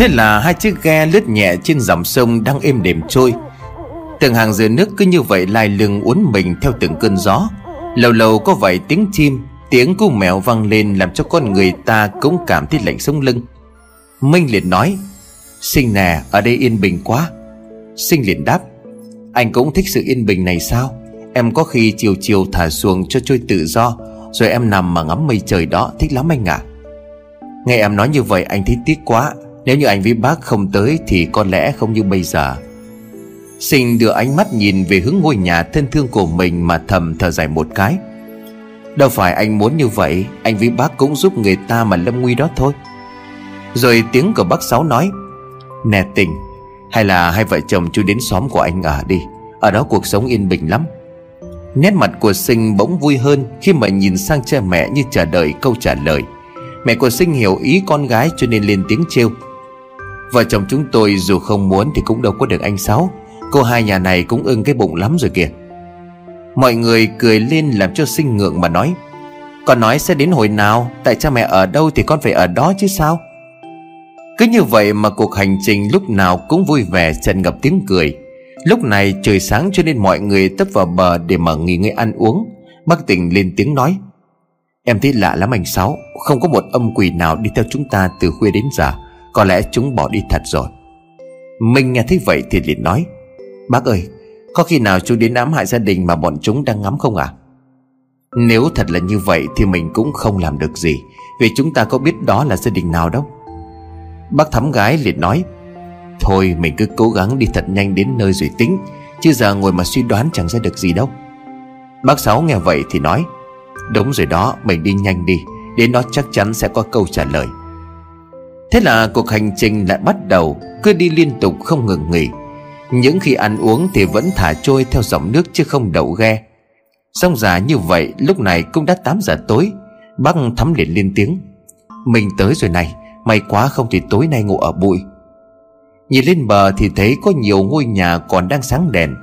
Thế là hai chiếc ghe lướt nhẹ trên dòng sông đang êm đềm trôi. Từng hàng dừa nước cứ như vậy lai lưng uốn mình theo từng cơn gió. Lâu lâu có vài tiếng chim, Tiếng cú mèo vang lên làm cho con người ta cũng cảm thấy lạnh sống lưng. Minh liền nói, Sinh nè, ở đây yên bình quá. Sinh liền đáp, Anh cũng thích sự yên bình này sao? Em có khi chiều chiều thả xuồng cho trôi tự do, Rồi em nằm mà ngắm mây trời đó, Thích lắm anh ạ. À. Nghe em nói như vậy, anh thấy tiếc quá. Nếu như anh với bác không tới Thì có lẽ không như bây giờ. Sinh đưa ánh mắt nhìn về hướng ngôi nhà thân thương của mình Mà thầm thở dài một cái. Đâu phải anh muốn như vậy, Anh với bác cũng giúp người ta mà lâm nguy đó thôi. Rồi tiếng của bác Sáu nói, Nè tình, Hay là hai vợ chồng chú đến xóm của anh ở đi. Ở đó cuộc sống yên bình lắm. Nét mặt của Sinh bỗng vui hơn Khi mà nhìn sang cha mẹ như chờ đợi câu trả lời. Mẹ của Sinh hiểu ý con gái cho nên lên tiếng trêu Vợ chồng chúng tôi dù không muốn thì cũng đâu có được anh Sáu. Cô hai nhà này cũng ưng cái bụng lắm rồi kìa. Mọi người cười lên làm cho Sinh ngượng mà nói, Con nói sẽ đến hồi nào? Tại cha mẹ ở đâu thì con phải ở đó chứ sao? Cứ như vậy mà cuộc hành trình lúc nào cũng vui vẻ, tràn ngập tiếng cười. Lúc này trời sáng cho nên mọi người tấp vào bờ để mà nghỉ ngơi ăn uống. Bác tỉnh lên tiếng nói, Em thấy lạ lắm anh Sáu, Không có một âm quỷ nào đi theo chúng ta từ khuya đến giờ. Có lẽ chúng bỏ đi thật rồi. Minh nghe thấy vậy thì liền nói, Bác ơi, Có khi nào chú đến ám hại gia đình mà bọn chúng đang ngắm không à Nếu thật là như vậy thì mình cũng không làm được gì, Vì chúng ta có biết đó là gia đình nào đâu. Bác thắm gái liền nói, Thôi, mình cứ cố gắng đi thật nhanh đến nơi rồi tính, Chứ giờ ngồi mà suy đoán chẳng ra được gì đâu. Bác Sáu nghe vậy thì nói, Đúng rồi đó, mình đi nhanh đi, Đến đó chắc chắn sẽ có câu trả lời. Thế là cuộc hành trình lại bắt đầu, Cứ đi liên tục không ngừng nghỉ. Những khi ăn uống thì vẫn thả trôi theo dòng nước chứ không đậu ghe. Xong giả như vậy, lúc này cũng đã 8 giờ tối. Bác thắm liền lên tiếng. Mình tới rồi này, May quá không thì tối nay ngủ ở bụi. Nhìn lên bờ thì thấy có nhiều ngôi nhà còn đang sáng đèn.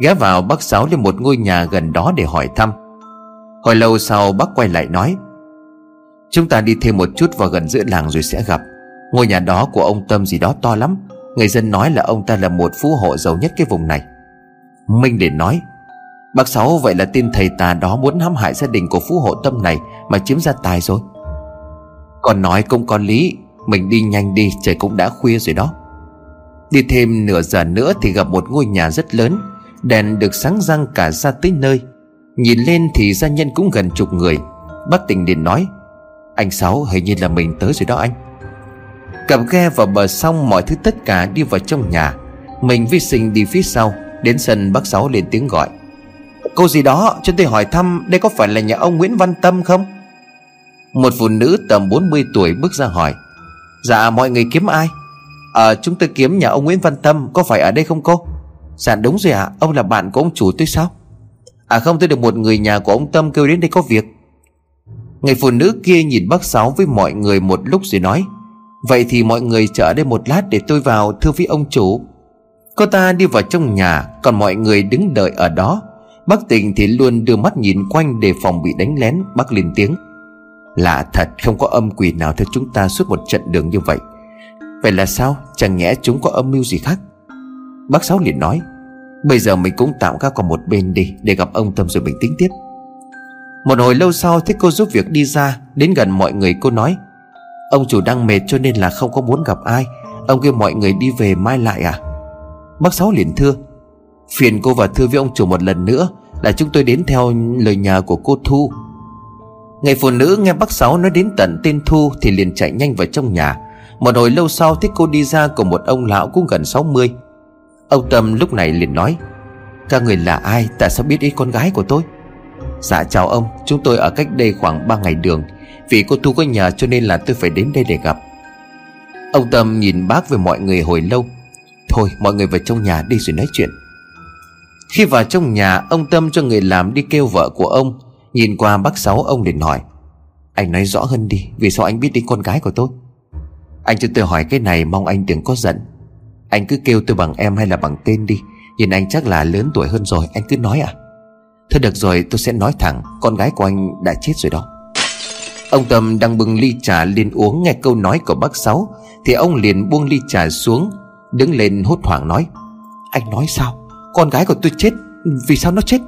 Ghé vào bác Sáu lên một ngôi nhà gần đó để hỏi thăm. Hồi lâu sau bác quay lại nói, Chúng ta đi thêm một chút vào gần giữa làng rồi sẽ gặp. Ngôi nhà đó của ông Tâm gì đó to lắm. Người dân nói là ông ta là một phú hộ giàu nhất cái vùng này. Minh để nói, Bác Sáu, vậy là tin thầy tà đó muốn hãm hại gia đình của phú hộ Tâm này Mà chiếm gia tài rồi. Còn nói cũng có lý, Mình đi nhanh đi, trời cũng đã khuya rồi đó. Đi thêm nửa giờ nữa thì gặp một ngôi nhà rất lớn, Đèn được sáng răng cả ra tới nơi. Nhìn lên thì gia nhân cũng gần chục người. Bác tình liền nói, Anh Sáu, hình như là mình tới rồi đó anh. Cặp ghe vào bờ xong mọi thứ tất cả đi vào trong nhà. Mình vi sinh đi phía sau Đến sân bác Sáu lên tiếng gọi. Cô gì đó cho tôi hỏi thăm Đây có phải là nhà ông Nguyễn Văn Tâm không? Một phụ nữ tầm 40 tuổi bước ra hỏi. Dạ mọi người kiếm ai? Ờ chúng tôi kiếm nhà ông Nguyễn Văn Tâm Có phải ở đây không cô? Dạ đúng rồi ạ à, Ông là bạn của ông chủ tôi sao? À không tôi được một người nhà của ông Tâm kêu đến đây có việc. Người phụ nữ kia nhìn bác Sáu với mọi người một lúc rồi nói. Vậy thì mọi người chờ đây một lát để tôi vào, thưa với ông chủ. Cô ta đi vào trong nhà, Còn mọi người đứng đợi ở đó. Bác tình thì luôn đưa mắt nhìn quanh để phòng bị đánh lén. Bác lên tiếng Lạ thật, không có âm quỷ nào theo chúng ta suốt một trận đường như vậy. Vậy là sao? Chẳng nhẽ chúng có âm mưu gì khác? Bác Sáu liền nói, Bây giờ mình cũng tạm các còn một bên đi, Để gặp ông Tâm rồi mình tính tiếp. Một hồi lâu sau, thấy cô giúp việc đi ra, Đến gần mọi người cô nói Ông chủ đang mệt cho nên là không có muốn gặp ai. Ông kêu mọi người đi về mai lại à? Bác Sáu liền thưa, Phiền cô và thưa với ông chủ một lần nữa, Là chúng tôi đến theo lời nhà của cô Thu. Người phụ nữ nghe bác Sáu nói đến tận tên Thu Thì liền chạy nhanh vào trong nhà. Một hồi lâu sau thấy cô đi ra cùng một ông lão cũng gần 60 Ông Tâm lúc này liền nói, Các người là ai? Tại sao biết ý con gái của tôi? Dạ chào ông, Chúng tôi ở cách đây khoảng 3 ngày đường. Vì cô Thu có nhà cho nên là tôi phải đến đây để gặp. Ông Tâm nhìn bác với mọi người hồi lâu. Thôi, mọi người vào trong nhà đi rồi nói chuyện. Khi vào trong nhà, Ông Tâm cho người làm đi kêu vợ của ông. Nhìn qua bác Sáu, ông liền hỏi, Anh nói rõ hơn đi, Vì sao anh biết đến con gái của tôi? Anh cho tôi hỏi cái này, mong anh đừng có giận. Anh cứ kêu tôi bằng em hay là bằng tên đi, Nhìn anh chắc là lớn tuổi hơn rồi, Anh cứ nói à. Thôi được rồi, tôi sẽ nói thẳng, Con gái của anh đã chết rồi đó. Ông Tâm đang bưng ly trà lên uống nghe câu nói của bác Sáu, Thì ông liền buông ly trà xuống, Đứng lên hốt hoảng nói, Anh nói sao? Con gái của tôi chết, Vì sao nó chết?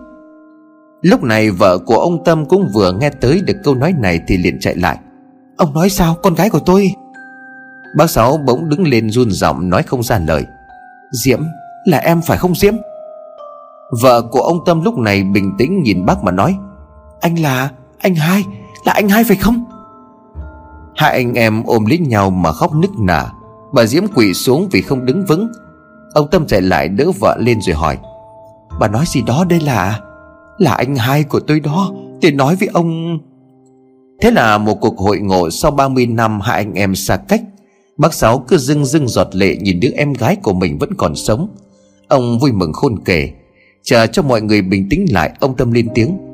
Lúc này vợ của ông Tâm cũng vừa nghe tới được câu nói này Thì liền chạy lại, Ông nói sao, con gái của tôi? Bác Sáu bỗng đứng lên run giọng nói không ra lời, Diễm, là em phải không Diễm? Vợ của ông Tâm lúc này bình tĩnh nhìn bác mà nói, Anh là, anh hai là anh hai phải không? Hai anh em ôm lấy nhau mà khóc nức nở. Bà Diễm quỳ xuống vì không đứng vững. Ông Tâm chạy lại đỡ vợ lên rồi hỏi, Bà nói gì đó đây là? Là anh hai của tôi đó, Tôi nói với ông. Thế là một cuộc hội ngộ sau 30 năm hai anh em xa cách, Bác Sáu cứ dưng dưng giọt lệ nhìn đứa em gái của mình vẫn còn sống. Ông vui mừng khôn kể, Chờ cho mọi người bình tĩnh lại, Ông Tâm lên tiếng.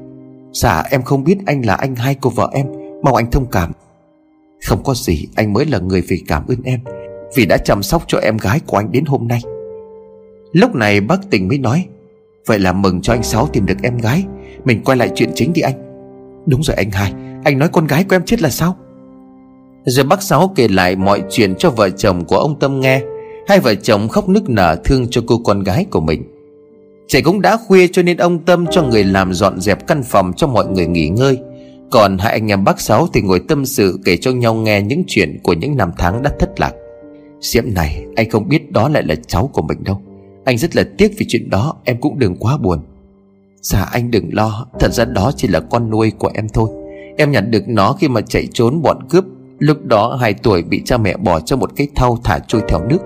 Dạ em không biết anh là anh hai của vợ em. Mong anh thông cảm. Không có gì, anh mới là người phải cảm ơn em, Vì đã chăm sóc cho em gái của anh đến hôm nay. Lúc này bác tình mới nói, Vậy là mừng cho anh Sáu tìm được em gái. Mình quay lại chuyện chính đi anh. Đúng rồi anh hai, Anh nói con gái của em chết là sao? Rồi bác Sáu kể lại mọi chuyện cho vợ chồng của ông Tâm nghe. Hai vợ chồng khóc nức nở thương cho cô con gái của mình. Trời cũng đã khuya cho nên ông Tâm cho người làm dọn dẹp căn phòng cho mọi người nghỉ ngơi. Còn hai anh em bác Sáu thì ngồi tâm sự kể cho nhau nghe những chuyện của những năm tháng đã thất lạc. Diễm này, anh không biết đó lại là cháu của mình đâu. Anh rất là tiếc vì chuyện đó, em cũng đừng quá buồn. Dạ anh đừng lo, Thật ra đó chỉ là con nuôi của em thôi. Em nhặt được nó khi mà chạy trốn bọn cướp. Lúc đó hai tuổi bị cha mẹ bỏ cho một cái thau thả trôi theo nước.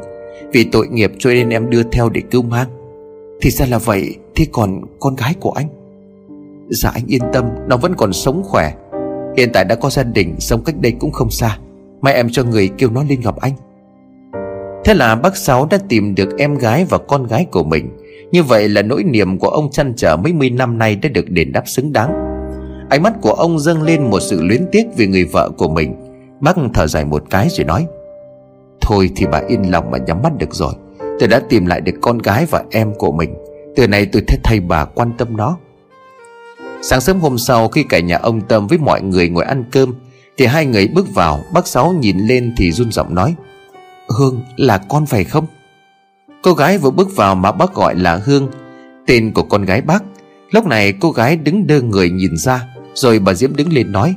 Vì tội nghiệp cho nên em đưa theo để cứu mang thì ra là vậy, Thế còn con gái của anh? Dạ anh yên tâm, Nó vẫn còn sống khỏe. Hiện tại đã có gia đình, Sống cách đây cũng không xa. Mai em cho người kêu nó lên gặp anh. Thế là bác Sáu đã tìm được em gái và con gái của mình. Như vậy là nỗi niềm của ông chăn trở mấy mươi năm nay đã được đền đáp xứng đáng. Ánh mắt của ông dâng lên một sự luyến tiếc vì người vợ của mình. Bác thở dài một cái rồi nói, Thôi thì bà yên lòng mà nhắm mắt được rồi. Tôi đã tìm lại được con gái và em của mình. Từ nay tôi thấy thầy bà quan tâm nó. Sáng sớm hôm sau, khi cả nhà ông Tâm với mọi người ngồi ăn cơm, Thì hai người bước vào, Bác Sáu nhìn lên thì run giọng nói, Hương, là con phải không? Cô gái vừa bước vào mà bác gọi là Hương, Tên của con gái bác. Lúc này cô gái đứng đơ người nhìn ra, Rồi bà Diễm đứng lên nói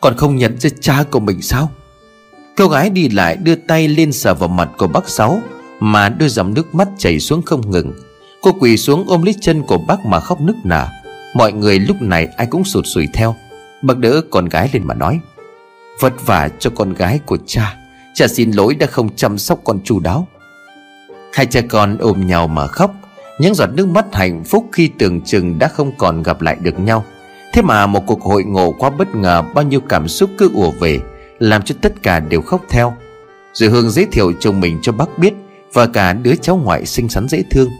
Còn không nhận ra cha của mình sao? Cô gái đi lại đưa tay lên sờ vào mặt của bác Sáu mà đôi dòng nước mắt chảy xuống không ngừng. Cô quỳ xuống ôm lấy chân của bác mà khóc nức nở. Mọi người lúc này ai cũng sụt sùi theo. Bác đỡ con gái lên mà nói, Vất vả cho con gái của cha. Cha xin lỗi đã không chăm sóc con chu đáo. Hai cha con ôm nhau mà khóc. Những giọt nước mắt hạnh phúc khi tưởng chừng đã không còn gặp lại được nhau. Thế mà một cuộc hội ngộ quá bất ngờ, Bao nhiêu cảm xúc cứ ùa về, Làm cho tất cả đều khóc theo. Rồi Hương giới thiệu chồng mình cho bác biết và cả đứa cháu ngoại xinh xắn dễ thương.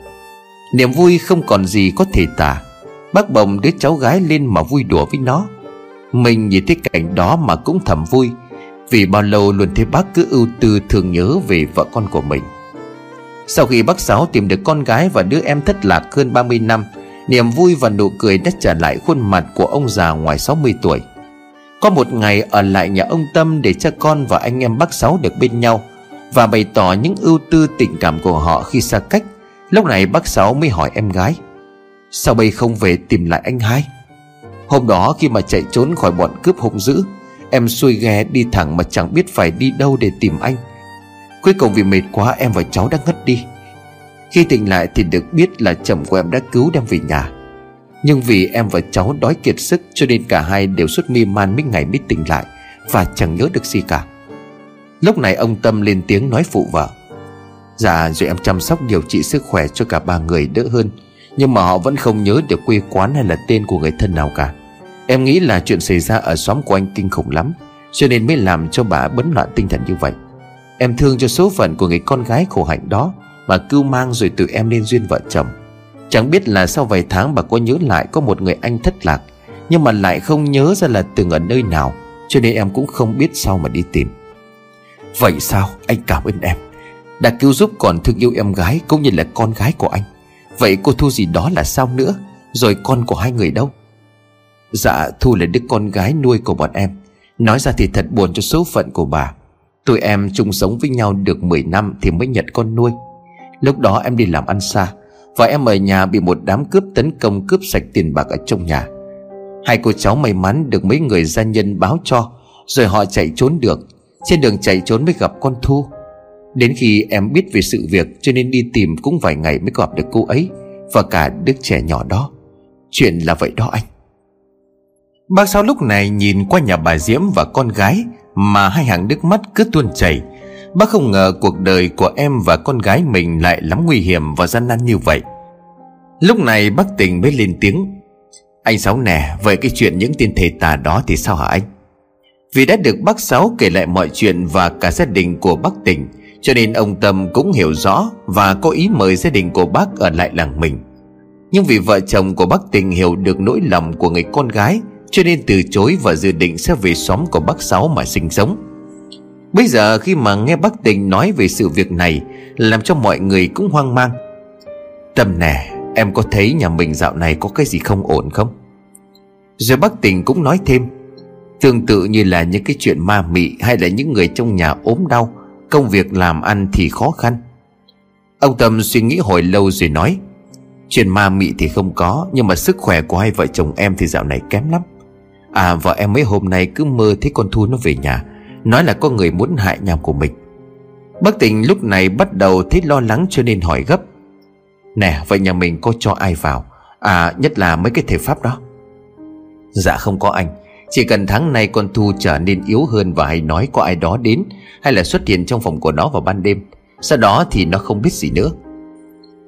Niềm vui không còn gì có thể tả. Bác bồng đứa cháu gái lên mà vui đùa với nó. Mình nhìn thấy cảnh đó mà cũng thầm vui, Vì bao lâu luôn thấy bác cứ ưu tư thường nhớ về vợ con của mình. Sau khi bác Sáu tìm được con gái và đứa em thất lạc hơn 30 năm, Niềm vui và nụ cười đã trở lại khuôn mặt của ông già ngoài 60 tuổi. Có một ngày ở lại nhà ông Tâm để cho con và anh em bác Sáu được bên nhau và bày tỏ những ưu tư tình cảm của họ khi xa cách. Lúc này bác Sáu mới hỏi em gái, Sao bây không về tìm lại anh hai? Hôm đó khi mà chạy trốn khỏi bọn cướp hung dữ, Em xuôi ghe đi thẳng mà chẳng biết phải đi đâu để tìm anh. Cuối cùng vì mệt quá em và cháu đã ngất đi. Khi tỉnh lại thì được biết là chồng của em đã cứu đem về nhà. Nhưng vì em và cháu đói kiệt sức Cho nên cả hai đều suốt mê man mấy ngày mới tỉnh lại Và chẳng nhớ được gì cả. Lúc này ông Tâm lên tiếng nói phụ vợ. Dạ rồi em chăm sóc điều trị sức khỏe cho cả ba người đỡ hơn, Nhưng mà họ vẫn không nhớ được quê quán hay là tên của người thân nào cả. Em nghĩ là chuyện xảy ra ở xóm của anh kinh khủng lắm, Cho nên mới làm cho bà bấn loạn tinh thần như vậy. Em thương cho số phận của người con gái khổ hạnh đó, Mà cưu mang rồi tự em lên duyên vợ chồng. Chẳng biết là sau vài tháng bà có nhớ lại có một người anh thất lạc, Nhưng mà lại không nhớ ra là từng ở nơi nào, Cho nên em cũng không biết sao mà đi tìm. Vậy sao? Anh cảm ơn em. Đã cứu giúp còn thương yêu em gái Cũng như là con gái của anh. Vậy cô Thu gì đó là sao nữa? Rồi con của hai người đâu? Dạ Thu là đứa con gái nuôi của bọn em. Nói ra thì thật buồn cho số phận của bà. Tụi em chung sống với nhau được 10 năm Thì mới nhận con nuôi. Lúc đó em đi làm ăn xa Và em ở nhà bị một đám cướp tấn công Cướp sạch tiền bạc ở trong nhà. Hai cô cháu may mắn được mấy người gia nhân báo cho, Rồi họ chạy trốn được. Trên đường chạy trốn mới gặp con Thu. Đến khi em biết về sự việc, Cho nên đi tìm cũng vài ngày mới gặp được cô ấy Và cả đứa trẻ nhỏ đó. Chuyện là vậy đó anh. Bác Sáu lúc này nhìn qua nhà bà Diễm và con gái Mà hai hàng nước mắt cứ tuôn chảy. Bác không ngờ cuộc đời của em và con gái mình lại lắm nguy hiểm và gian nan như vậy. Lúc này bác tình mới lên tiếng. Anh Sáu nè, Vậy cái chuyện những tên thầy tà đó thì sao hả anh? Vì đã được bác Sáu kể lại mọi chuyện Và cả gia đình của bác tình, Cho nên ông Tâm cũng hiểu rõ Và có ý mời gia đình của bác ở lại làng mình. Nhưng vì vợ chồng của bác tình hiểu được nỗi lòng của người con gái, Cho nên từ chối và dự định sẽ về xóm của bác Sáu mà sinh sống. Bây giờ khi mà nghe bác tình nói về sự việc này, Làm cho mọi người cũng hoang mang. Tâm nè, Em có thấy nhà mình dạo này có cái gì không ổn không? Rồi bác tình cũng nói thêm. Tương tự như là những cái chuyện ma mị Hay là những người trong nhà ốm đau, Công việc làm ăn thì khó khăn. Ông Tâm suy nghĩ hồi lâu rồi nói, Chuyện ma mị thì không có, Nhưng mà sức khỏe của hai vợ chồng em thì dạo này kém lắm. À vợ em mấy hôm nay cứ mơ thấy con Thu nó về nhà, Nói là có người muốn hại nhà của mình. Bác tình lúc này bắt đầu thấy lo lắng cho nên hỏi gấp, Nè, vậy nhà mình có cho ai vào? À nhất là mấy cái thể pháp đó. Dạ không có anh. Chỉ cần tháng nay con Thu trở nên yếu hơn Và hay nói có ai đó đến, Hay là xuất hiện trong phòng của nó vào ban đêm, Sau đó thì nó không biết gì nữa.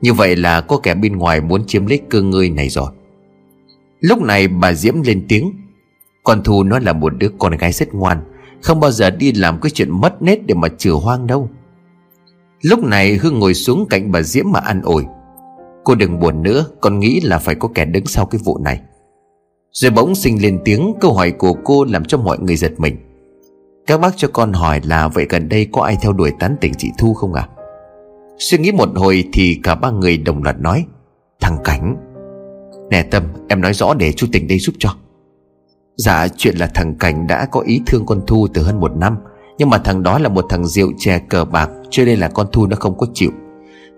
Như vậy là có kẻ bên ngoài muốn chiếm lấy cơ ngơi này rồi. Lúc này bà Diễm lên tiếng. Con Thu nó là một đứa con gái rất ngoan, Không bao giờ đi làm cái chuyện mất nết để mà trừ hoang đâu. Lúc này Hương ngồi xuống cạnh bà Diễm mà ăn ủi. Cô đừng buồn nữa, Con nghĩ là phải có kẻ đứng sau cái vụ này. Rồi bỗng sinh lên tiếng Câu hỏi của cô làm cho mọi người giật mình. Các bác cho con hỏi là Vậy gần đây có ai theo đuổi tán tỉnh chị Thu không à Suy nghĩ một hồi Thì cả ba người đồng loạt nói, Thằng Cảnh. Nè Tâm, em nói rõ để chú tỉnh đây giúp cho. Dạ chuyện là thằng Cảnh đã có ý thương con Thu từ hơn một năm, Nhưng mà thằng đó là một thằng rượu chè cờ bạc, Cho nên là con Thu nó không có chịu.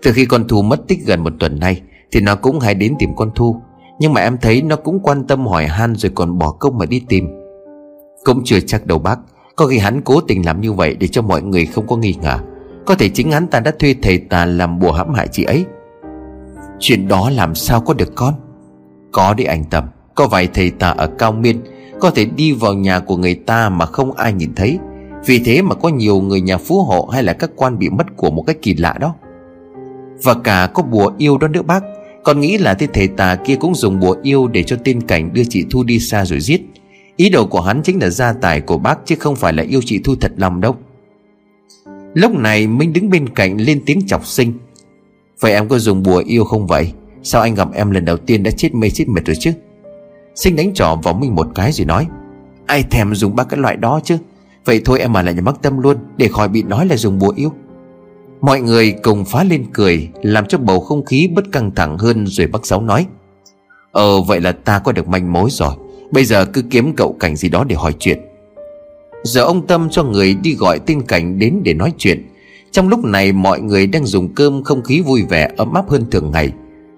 Từ khi con Thu mất tích gần một tuần nay, Thì nó cũng hay đến tìm con Thu. Nhưng mà em thấy nó cũng quan tâm hỏi han Rồi còn bỏ công mà đi tìm. Cũng chưa chắc đâu bác, Có khi hắn cố tình làm như vậy Để cho mọi người không có nghi ngờ. Có thể chính hắn ta đã thuê thầy tà làm bùa hãm hại chị ấy. Chuyện đó làm sao có được con? Có đi anh Tâm, Có vài thầy tà ở Cao Miên, Có thể đi vào nhà của người ta mà không ai nhìn thấy. Vì thế mà có nhiều người nhà phú hộ Hay là các quan bị mất của một cách kỳ lạ đó. Và cả có bùa yêu đó nữa bác con nghĩ là tên thầy tà kia cũng dùng bùa yêu Để cho tên cảnh đưa chị Thu đi xa rồi giết. Ý đồ của hắn chính là gia tài của bác Chứ không phải là yêu chị Thu thật lòng đâu. Lúc này Minh đứng bên cạnh lên tiếng chọc sinh. Vậy em có dùng bùa yêu không vậy? Sao anh gặp em lần đầu tiên đã chết mê chết mệt rồi chứ? Sinh đánh trỏ vào Minh một cái rồi nói. Ai thèm dùng ba cái loại đó chứ? Vậy thôi em mà lại nhà mắc tâm luôn, Để khỏi bị nói là dùng bùa yêu. Mọi người cùng phá lên cười, Làm cho bầu không khí bất căng thẳng hơn Rồi bác Sáu nói. Ờ vậy là ta có được manh mối rồi. Bây giờ cứ kiếm cậu cảnh gì đó để hỏi chuyện. Giờ ông Tâm cho người đi gọi tên cảnh đến để nói chuyện. Trong lúc này mọi người đang dùng cơm không khí vui vẻ, ấm áp hơn thường ngày.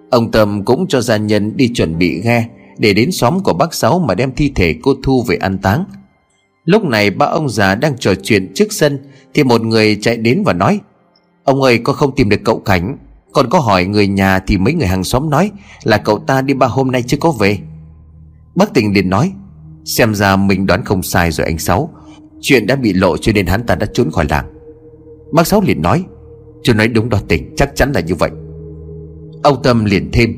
Ông Tâm cũng cho gia nhân đi chuẩn bị ghe Để đến xóm của bác Sáu mà đem thi thể cô Thu về an táng. Lúc này ba ông già đang trò chuyện trước sân Thì một người chạy đến và nói Ông ơi, con không tìm được cậu Cảnh Còn có hỏi người nhà thì mấy người hàng xóm nói Là cậu ta đi ba hôm nay chưa có về. Bác tình liền nói, Xem ra mình đoán không sai rồi anh Sáu. Chuyện đã bị lộ cho nên hắn ta đã trốn khỏi làng. Bác Sáu liền nói, Chú nói đúng đó tình, chắc chắn là như vậy. Ông Tâm liền thêm,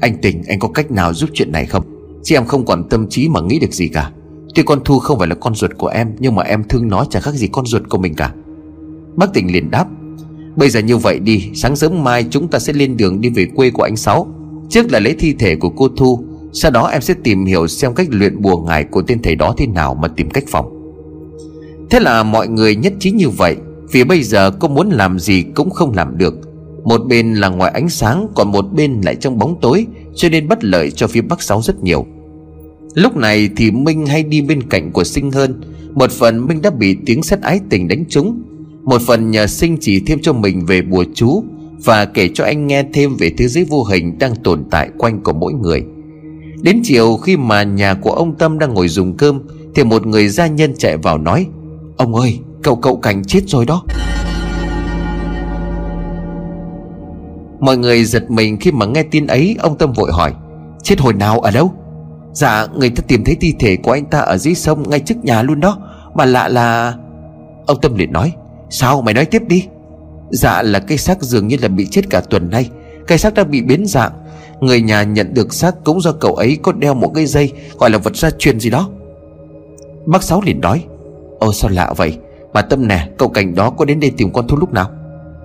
Anh tình, anh có cách nào giúp chuyện này không? Chứ em không còn tâm trí mà nghĩ được gì cả. Tuy con Thu không phải là con ruột của em, Nhưng mà em thương nó chẳng khác gì con ruột của mình cả. Bác tình liền đáp Bây giờ như vậy đi, Sáng sớm mai chúng ta sẽ lên đường đi về quê của anh Sáu. Trước là lấy thi thể của cô Thu, Sau đó em sẽ tìm hiểu xem cách luyện bùa ngải của tên thầy đó thế nào mà tìm cách phòng. Thế là mọi người nhất trí như vậy, Vì bây giờ cô muốn làm gì cũng không làm được. Một bên là ngoài ánh sáng, Còn một bên lại trong bóng tối, Cho nên bất lợi cho phía Bắc Sáu rất nhiều. Lúc này thì Minh hay đi bên cạnh của Sinh hơn, Một phần Minh đã bị tiếng sét ái tình đánh trúng. Một phần nhờ Sinh chỉ thêm cho mình về bùa chú Và kể cho anh nghe thêm về thế giới vô hình đang tồn tại quanh của mỗi người. Đến chiều khi mà nhà của ông Tâm đang ngồi dùng cơm, Thì một người gia nhân chạy vào nói, Ông ơi, cậu cậu cảnh chết rồi đó. Mọi người giật mình khi mà nghe tin ấy, Ông Tâm vội hỏi, Chết hồi nào ở đâu? Dạ người ta tìm thấy thi thể của anh ta ở dưới sông Ngay trước nhà luôn đó, Mà lạ là Ông Tâm liền nói Sao mày nói tiếp đi? Dạ là cây xác dường như là bị chết cả tuần nay. Cây xác đã bị biến dạng. Người nhà nhận được xác cũng do cậu ấy có đeo một cái dây Gọi là vật gia truyền gì đó. Bác Sáu liền nói, Ồ, sao lạ vậy? Bà Tâm nè, cậu cảnh đó có đến đây tìm con Thu lúc nào?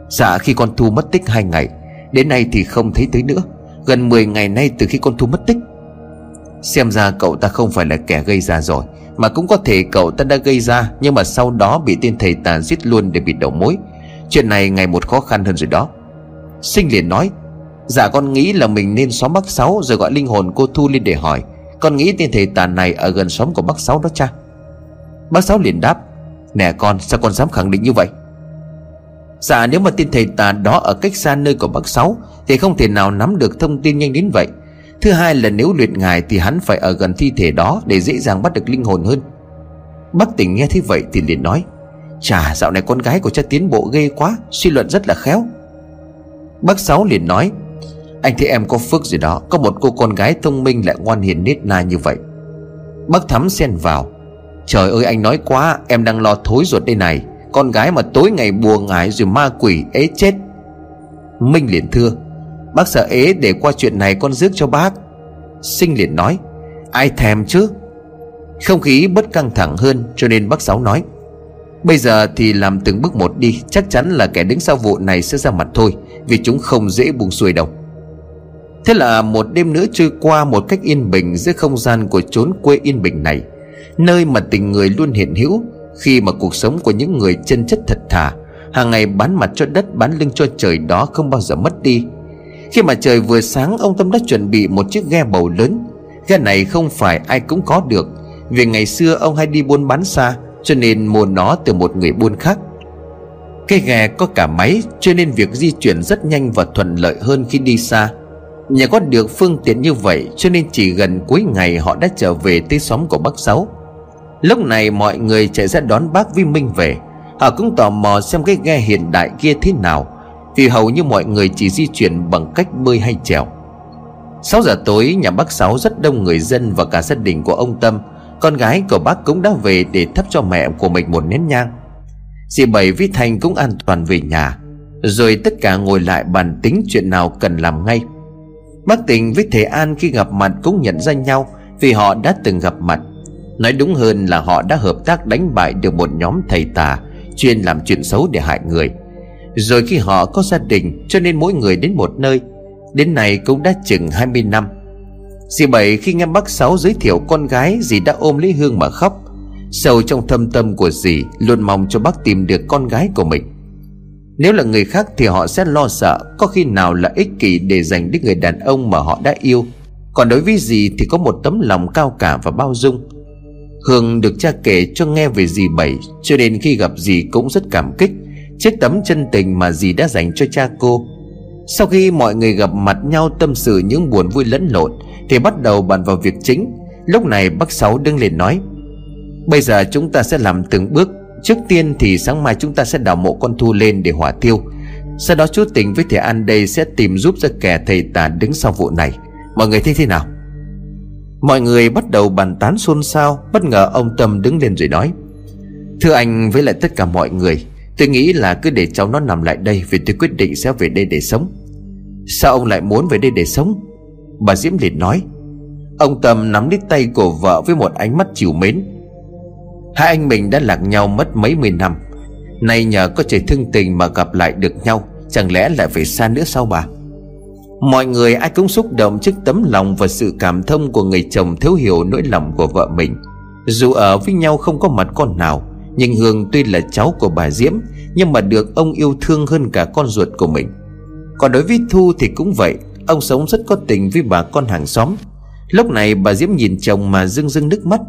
Dạ khi con Thu mất tích hai ngày, Đến nay thì không thấy tới nữa. Gần 10 ngày nay từ khi con Thu mất tích. Xem ra cậu ta không phải là kẻ gây ra rồi. Mà cũng có thể cậu ta đã gây ra, Nhưng mà sau đó bị tên thầy tà giết luôn để bị đầu mối. Chuyện này ngày một khó khăn hơn rồi đó. Sinh liền nói Dạ con nghĩ là mình nên xóm bác Sáu Rồi gọi linh hồn cô Thu lên để hỏi. Con nghĩ tên thầy tà này ở gần xóm của bác Sáu đó cha. Bác Sáu liền đáp, Nè con, sao con dám khẳng định như vậy? Dạ nếu mà tên thầy tà đó ở cách xa nơi của bác Sáu Thì không thể nào nắm được thông tin nhanh đến vậy. Thứ hai là nếu luyện ngài thì hắn phải ở gần thi thể đó Để dễ dàng bắt được linh hồn hơn. Bác tỉnh nghe thế vậy thì liền nói, Chà, dạo này con gái của cha tiến bộ ghê quá, Suy luận rất là khéo. Bác Sáu liền nói, Anh thấy em có phước gì đó, Có một cô con gái thông minh lại ngoan hiền nết na như vậy. Bác Thắm xen vào, Trời ơi, anh nói quá, Em đang lo thối ruột đây này, Con gái mà tối ngày bùa ngải rồi ma quỷ, ế chết. Minh liền thưa Bác sợ ế để qua chuyện này con rước cho bác. Sinh liền nói, Ai thèm chứ? Không khí bất căng thẳng hơn, cho nên bác Sáu nói, Bây giờ thì làm từng bước một đi, Chắc chắn là kẻ đứng sau vụ này sẽ ra mặt thôi, Vì chúng không dễ buông xuôi đâu. Thế là một đêm nữa trôi qua một cách yên bình Giữa không gian của chốn quê yên bình này, Nơi mà tình người luôn hiện hữu Khi mà cuộc sống của những người chân chất thật thà, hàng ngày bán mặt cho đất, bán lưng cho trời đó không bao giờ mất đi khi mà trời vừa sáng, ông Tâm đã chuẩn bị một chiếc ghe bầu lớn. Ghe này không phải ai cũng có được. Vì ngày xưa, ông hay đi buôn bán xa, Cho nên mua nó từ một người buôn khác. Cái ghe có cả máy, Cho nên việc di chuyển rất nhanh và thuận lợi hơn khi đi xa. Nhờ có được phương tiện như vậy, Cho nên chỉ gần cuối ngày họ đã trở về tới xóm của bác Sáu. Lúc này, mọi người chạy ra đón bác Vi Minh về. Họ cũng tò mò xem cái ghe hiện đại kia thế nào thì hầu như mọi người chỉ di chuyển bằng cách bơi hay trèo. 6 giờ tối, nhà bác Sáu rất đông người dân và cả gia đình của ông Tâm. Con gái của bác cũng đã về để thắp cho mẹ của mình một nén nhang. Dì Bảy với Thành cũng an toàn về nhà. Rồi tất cả ngồi lại bàn tính chuyện nào cần làm ngay. Bác Tình với thầy An khi gặp mặt cũng nhận ra nhau Vì họ đã từng gặp mặt. Nói đúng hơn là họ đã hợp tác đánh bại được một nhóm thầy tà Chuyên làm chuyện xấu để hại người. Rồi khi họ có gia đình, Cho nên mỗi người đến một nơi. Đến nay cũng đã chừng 20 năm. Dì Bảy khi nghe bác Sáu giới thiệu con gái, Dì đã ôm lấy Hương mà khóc. Sâu trong thâm tâm của dì, Luôn mong cho bác tìm được con gái của mình. Nếu là người khác thì họ sẽ lo sợ, Có khi nào là ích kỷ để dành đến người đàn ông mà họ đã yêu. Còn đối với dì thì có một tấm lòng cao cả và bao dung. Hương được cha kể cho nghe về dì Bảy, Cho nên khi gặp dì cũng rất cảm kích. Trước tấm chân tình mà dì đã dành cho cha cô. Sau khi mọi người gặp mặt nhau tâm sự những buồn vui lẫn lộn, Thì bắt đầu bàn vào việc chính. Lúc này bác Sáu đứng lên nói, Bây giờ chúng ta sẽ làm từng bước. Trước tiên thì sáng mai chúng ta sẽ đào mộ con Thu lên để hỏa tiêu Sau đó chú tình với thầy An đây sẽ tìm giúp ra kẻ thầy tà đứng sau vụ này. Mọi người thấy thế nào? Mọi người bắt đầu bàn tán xôn xao, Bất ngờ ông Tâm đứng lên rồi nói, Thưa anh với lại tất cả mọi người Tôi nghĩ là cứ để cháu nó nằm lại đây Vì tôi quyết định sẽ về đây để sống. Sao ông lại muốn về đây để sống? Bà Diễm liền nói. Ông Tâm nắm lấy tay của vợ với một ánh mắt chiều mến. Hai anh mình đã lạc nhau mất mấy mươi năm. Nay nhờ có trời thương tình mà gặp lại được nhau, Chẳng lẽ lại phải xa nữa sao bà? Mọi người ai cũng xúc động trước tấm lòng và sự cảm thông của người chồng thiếu hiểu nỗi lòng của vợ mình. Dù ở với nhau không có mặt con nào nhưng Hương tuy là cháu của bà Diễm, Nhưng mà được ông yêu thương hơn cả con ruột của mình. Còn đối với Thu thì cũng vậy, Ông sống rất có tình với bà con hàng xóm. Lúc này bà Diễm nhìn chồng mà rưng rưng nước mắt.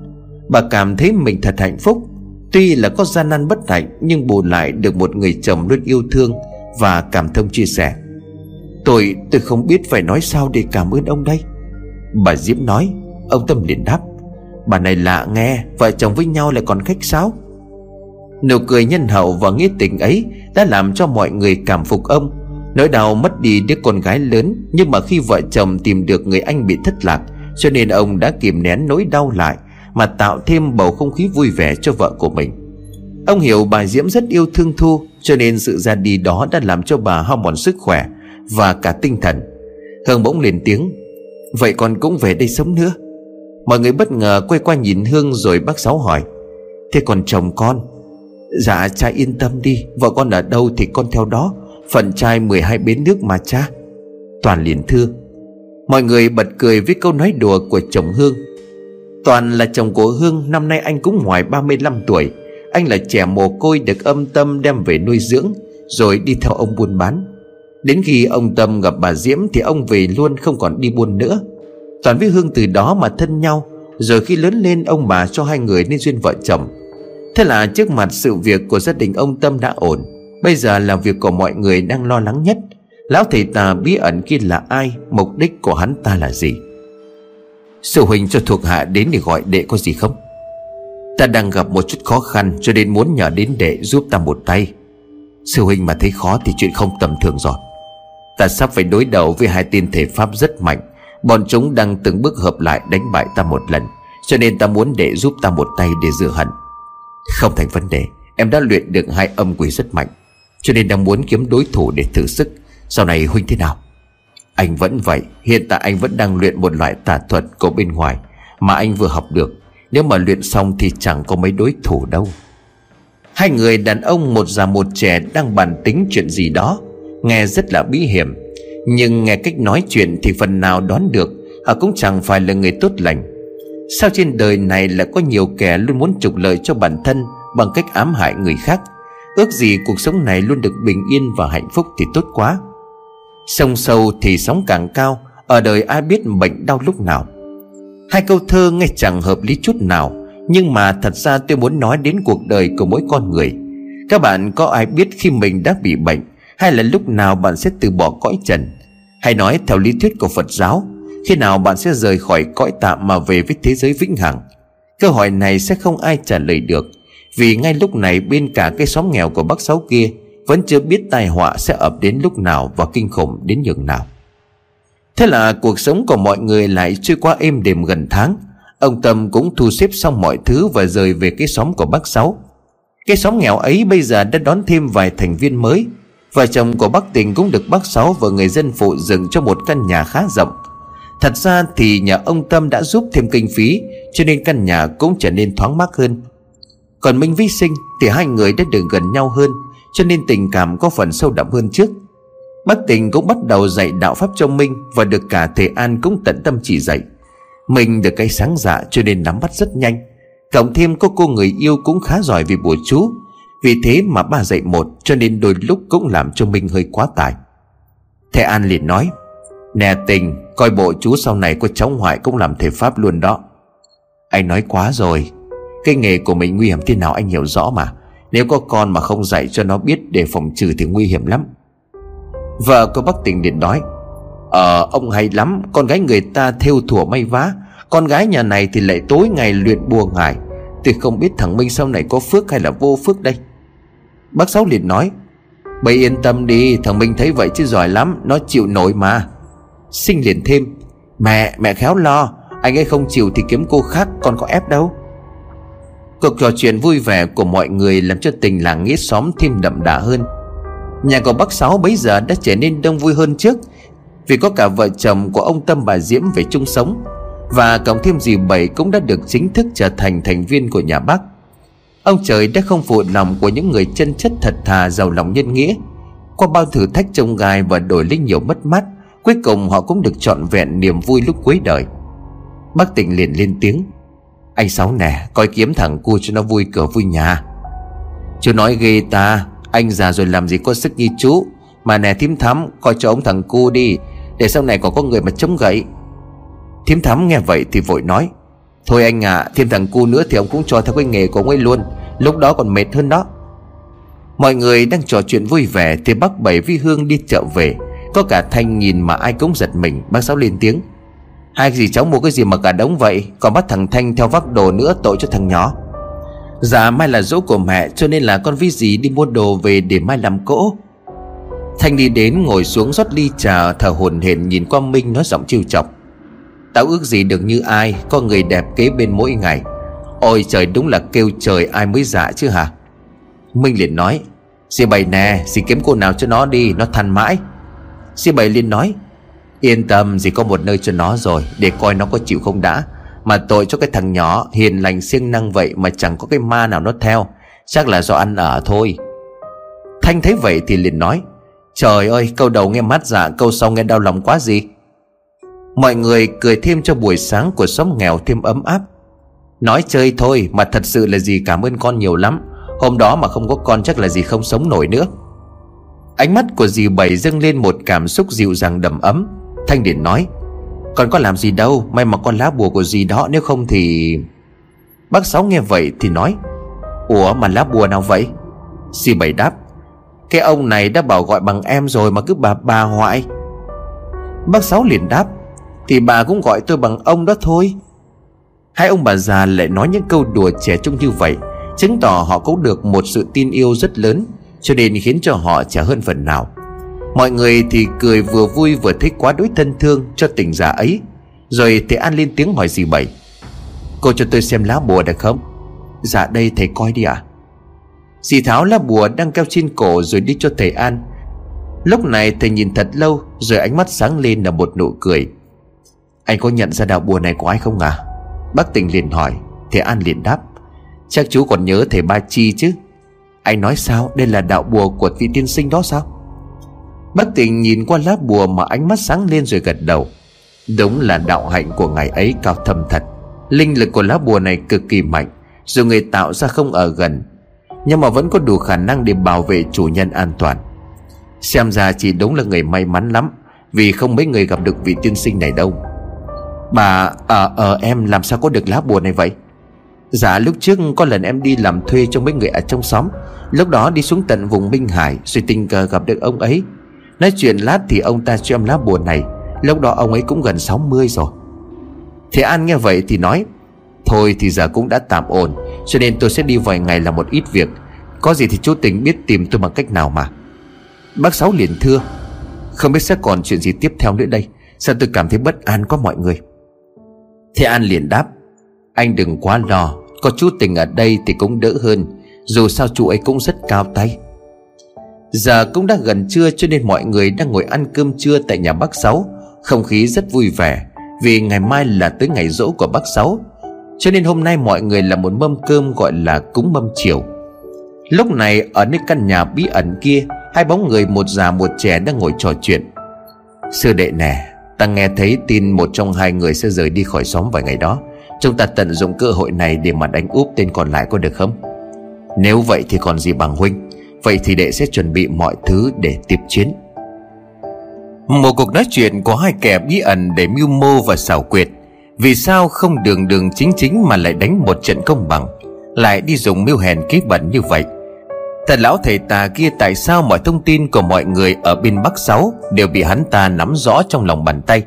Bà cảm thấy mình thật hạnh phúc. Tuy là có gian nan bất hạnh, Nhưng bù lại được một người chồng luôn yêu thương Và cảm thông chia sẻ. Tôi tôi không biết phải nói sao để cảm ơn ông đây. Bà Diễm nói. Ông Tâm liền đáp. Bà này lạ nghe, Vợ chồng với nhau lại còn khách sáo. Nụ cười nhân hậu và nghĩa tình ấy Đã làm cho mọi người cảm phục ông. Nỗi đau mất đi đứa con gái lớn, Nhưng mà khi vợ chồng tìm được người anh bị thất lạc, Cho nên ông đã kìm nén nỗi đau lại, Mà tạo thêm bầu không khí vui vẻ cho vợ của mình. Ông hiểu bà Diễm rất yêu thương Thu, Cho nên sự ra đi đó đã làm cho bà hao mòn sức khỏe Và cả tinh thần. Hương bỗng lên tiếng, Vậy con cũng về đây sống nữa. Mọi người bất ngờ quay qua nhìn Hương rồi bác Sáu hỏi, Thế còn chồng con? Dạ cha yên tâm đi. Vợ con ở đâu thì con theo đó. Phần trai 12 bến nước mà cha. Toàn liền thưa. Mọi người bật cười với câu nói đùa của chồng Hương. Toàn là chồng của Hương, Năm nay anh cũng ngoài 35 tuổi. Anh là trẻ mồ côi được âm tâm đem về nuôi dưỡng, Rồi đi theo ông buôn bán. Đến khi ông Tâm gặp bà Diễm Thì ông về luôn không còn đi buôn nữa. Toàn với Hương từ đó mà thân nhau, Rồi khi lớn lên ông bà cho hai người nên duyên vợ chồng. Thế là trước mặt sự việc của gia đình ông Tâm đã ổn. Bây giờ là việc của mọi người đang lo lắng nhất. Lão thầy tà bí ẩn kia là ai, Mục đích của hắn ta là gì? Sư huynh cho thuộc hạ đến để gọi đệ có gì không? Ta đang gặp một chút khó khăn Cho nên muốn nhờ đến đệ giúp ta một tay. Sư huynh mà thấy khó thì chuyện không tầm thường rồi. Ta sắp phải đối đầu với hai tên thể pháp rất mạnh. Bọn chúng đang từng bước hợp lại đánh bại ta một lần, Cho nên ta muốn đệ giúp ta một tay để rửa hận. Không thành vấn đề, Em đã luyện được hai âm quỷ rất mạnh, Cho nên đang muốn kiếm đối thủ để thử sức. Sau này huynh thế nào? Anh vẫn vậy, Hiện tại anh vẫn đang luyện một loại tà thuật của bên ngoài Mà anh vừa học được. Nếu mà luyện xong thì chẳng có mấy đối thủ đâu. Hai người đàn ông một già một trẻ đang bàn tính chuyện gì đó, Nghe rất là bí hiểm. Nhưng nghe cách nói chuyện thì phần nào đoán được, Họ cũng chẳng phải là người tốt lành. Sao trên đời này lại có nhiều kẻ luôn muốn trục lợi cho bản thân Bằng cách ám hại người khác? Ước gì cuộc sống này luôn được bình yên và hạnh phúc thì tốt quá. Sông sâu thì sóng càng cao, Ở đời ai biết bệnh đau lúc nào. Hai câu thơ nghe chẳng hợp lý chút nào, Nhưng mà thật ra tôi muốn nói đến cuộc đời của mỗi con người. Các bạn có ai biết khi mình đã bị bệnh, Hay là lúc nào bạn sẽ từ bỏ cõi trần? Hay nói theo lý thuyết của Phật giáo khi nào bạn sẽ rời khỏi cõi tạm mà về với thế giới vĩnh hằng? Câu hỏi này sẽ không ai trả lời được, Vì ngay lúc này bên cả cái xóm nghèo của bác Sáu kia Vẫn chưa biết tai họa sẽ ập đến lúc nào và kinh khủng đến nhường nào. Thế là cuộc sống của mọi người lại trôi qua êm đềm gần tháng. Ông Tâm cũng thu xếp xong mọi thứ và rời về cái xóm của bác Sáu. Cái xóm nghèo ấy bây giờ đã đón thêm vài thành viên mới. Vợ chồng của bác Tình cũng được bác Sáu và người dân phụ dựng cho một căn nhà khá rộng. Thật ra thì nhà ông Tâm đã giúp thêm kinh phí, Cho nên căn nhà cũng trở nên thoáng mát hơn. Còn Minh Vi Sinh thì hai người đã được gần nhau hơn, Cho nên tình cảm có phần sâu đậm hơn trước. Bác Tình cũng bắt đầu dạy đạo Pháp cho Minh Và được cả thầy An cũng tận tâm chỉ dạy. Minh được cái sáng dạ cho nên nắm bắt rất nhanh. Cộng thêm có cô người yêu cũng khá giỏi vì bùa chú. Vì thế mà ba dạy một, Cho nên đôi lúc cũng làm cho Minh hơi quá tải Thầy An liền nói Nè tình, Coi bộ chú sau này có cháu ngoại cũng làm thể pháp luôn đó. Anh nói quá rồi. Cái nghề của mình nguy hiểm thế nào anh hiểu rõ mà. Nếu có con mà không dạy cho nó biết để phòng trừ thì nguy hiểm lắm. Vợ của bác tình điện nói Ờ ông hay lắm, Con gái người ta theo thủa may vá. Con gái nhà này thì lại tối ngày luyện bùa ngải. Tôi không biết thằng Minh sau này có phước hay là vô phước đây. Bác Sáu liền nói Bây yên tâm đi, Thằng Minh thấy vậy chứ giỏi lắm, Nó chịu nổi mà. Sinh liền thêm. Mẹ mẹ khéo lo. Anh ấy không chịu thì kiếm cô khác Con có ép đâu. Cuộc trò chuyện vui vẻ của mọi người Làm cho tình làng nghĩa xóm thêm đậm đà hơn. Nhà của bác Sáu bấy giờ đã trở nên đông vui hơn trước, Vì có cả vợ chồng của ông Tâm bà Diễm về chung sống, Và cộng thêm dì Bảy cũng đã được chính thức trở thành thành viên của nhà bác. Ông trời đã không phụ lòng của những người chân chất thật thà giàu lòng nhân nghĩa, Qua bao thử thách trông gai và đổi lấy nhiều mất mát. Cuối cùng họ cũng được trọn vẹn niềm vui lúc cuối đời. Bác tỉnh liền lên tiếng. Anh Sáu nè Coi kiếm thằng cu cho nó vui cửa vui nhà. Chú nói ghê ta Anh già rồi làm gì có sức như chú. Mà nè thím thắm Coi cho ông thằng cu đi Để sau này còn có người mà chống gậy. Thím thắm nghe vậy thì vội nói. Thôi anh ạ à, thêm thằng cu nữa thì ông cũng cho theo cái nghề của ông ấy luôn. Lúc đó còn mệt hơn đó. Mọi người đang trò chuyện vui vẻ Thì bác Bảy với Hương đi chợ về. Có cả Thanh nhìn mà ai cũng giật mình, Bác Sáu lên tiếng. Hai gì cháu mua cái gì mà cả đống vậy? Còn bắt thằng Thanh theo vác đồ nữa tội cho thằng nhỏ. Dạ mai là dỗ của mẹ, Cho nên là con vi gì đi mua đồ về để mai làm cỗ. Thanh đi đến ngồi xuống rót ly trà, Thở hồn hển nhìn qua Minh nói giọng chiêu chọc. Tao ước gì được như ai, Có người đẹp kế bên mỗi ngày. Ôi trời, đúng là kêu trời, ai mới dạ chứ hả? Minh liền nói Dì bày nè Dì kiếm cô nào cho nó đi, Nó than mãi. Dì bảy liền nói, Yên tâm, dì có một nơi cho nó rồi, Để coi nó có chịu không đã. Mà tội cho cái thằng nhỏ hiền lành siêng năng vậy Mà chẳng có cái ma nào nó theo, Chắc là do ăn ở thôi. Thanh thấy vậy thì liền nói, Trời ơi, câu đầu nghe mát dạ Câu sau nghe đau lòng quá gì? Mọi người cười thêm cho buổi sáng của xóm nghèo thêm ấm áp. Nói chơi thôi, mà thật sự là gì cảm ơn con nhiều lắm. Hôm đó mà không có con chắc là gì không sống nổi nữa. Ánh mắt của dì bảy dâng lên một cảm xúc dịu dàng đầm ấm. Thanh Điển nói Con có làm gì đâu, May mà con lá bùa của dì đó, Nếu không thì Bác Sáu nghe vậy thì nói, Ủa, mà lá bùa nào vậy? Dì bảy đáp, Cái ông này đã bảo gọi bằng em rồi mà cứ bà bà hoại. Bác Sáu liền đáp, Thì bà cũng gọi tôi bằng ông đó thôi. Hai ông bà già lại nói những câu đùa trẻ trung như vậy, Chứng tỏ họ cũng được một sự tin yêu rất lớn. Cho nên khiến cho họ trẻ hơn phần nào. Mọi người thì cười vừa vui vừa thích quá đối thân thương cho tình giả ấy. Rồi thầy An lên tiếng hỏi gì Bảy, Cô cho tôi xem lá bùa được không? Dạ đây thầy coi đi ạ. À? Dì Tháo lá bùa đang keo trên cổ rồi đi cho thầy An. Lúc này thầy nhìn thật lâu, Rồi ánh mắt sáng lên là một nụ cười. Anh có nhận ra đạo bùa này của ai không à Bác tình liền hỏi. Thầy An liền đáp. Chắc chú còn nhớ thầy Ba Chi chứ? Anh nói sao? Đây là đạo bùa của vị tiên sinh đó sao? Bác tình nhìn qua lá bùa mà ánh mắt sáng lên rồi gật đầu. Đúng là đạo hạnh của ngài ấy cao thâm thật. Linh lực của lá bùa này cực kỳ mạnh Dù người tạo ra không ở gần. Nhưng mà vẫn có đủ khả năng để bảo vệ chủ nhân an toàn. Xem ra chỉ đúng là người may mắn lắm Vì không mấy người gặp được vị tiên sinh này đâu. Bà à, Ờ à, à, em làm sao có được lá bùa này vậy? Dạ lúc trước có lần em đi làm thuê cho mấy người ở trong xóm. Lúc đó đi xuống tận vùng Minh Hải, Rồi tình cờ gặp được ông ấy. Nói chuyện lát thì ông ta cho em lá bùa này. Lúc đó ông ấy cũng gần 60 rồi. Thế An nghe vậy thì nói, Thôi thì giờ cũng đã tạm ổn, Cho nên tôi sẽ đi vài ngày làm một ít việc. Có gì thì chú tình biết tìm tôi bằng cách nào mà. Bác Sáu liền thưa, Không biết sẽ còn chuyện gì tiếp theo nữa đây. Sao tôi cảm thấy bất an có mọi người? Thế An liền đáp, Anh đừng quá lo. Có chú tình ở đây thì cũng đỡ hơn, Dù sao chú ấy cũng rất cao tay. Giờ cũng đã gần trưa cho nên mọi người đang ngồi ăn cơm trưa tại nhà bác Sáu. Không khí rất vui vẻ, Vì ngày mai là tới ngày rỗ của bác Sáu. Cho nên hôm nay mọi người làm một mâm cơm gọi là cúng mâm chiều. Lúc này, ở nơi căn nhà bí ẩn kia, Hai bóng người một già một trẻ đang ngồi trò chuyện. Sư đệ nè, Ta nghe thấy tin một trong hai người sẽ rời đi khỏi xóm vài ngày đó. Chúng ta tận dụng cơ hội này để mà đánh úp tên còn lại có được không? Nếu vậy thì còn gì bằng huynh? Vậy thì đệ sẽ chuẩn bị mọi thứ để tiếp chiến. Một cuộc nói chuyện của hai kẻ bí ẩn để mưu mô và xảo quyệt. Vì sao không đường đường chính chính mà lại đánh một trận công bằng? Lại đi dùng mưu hèn kế bẩn như vậy? Thật lão thầy tà kia tại sao mọi thông tin của mọi người ở bên Bắc Sáu Đều bị hắn ta nắm rõ trong lòng bàn tay?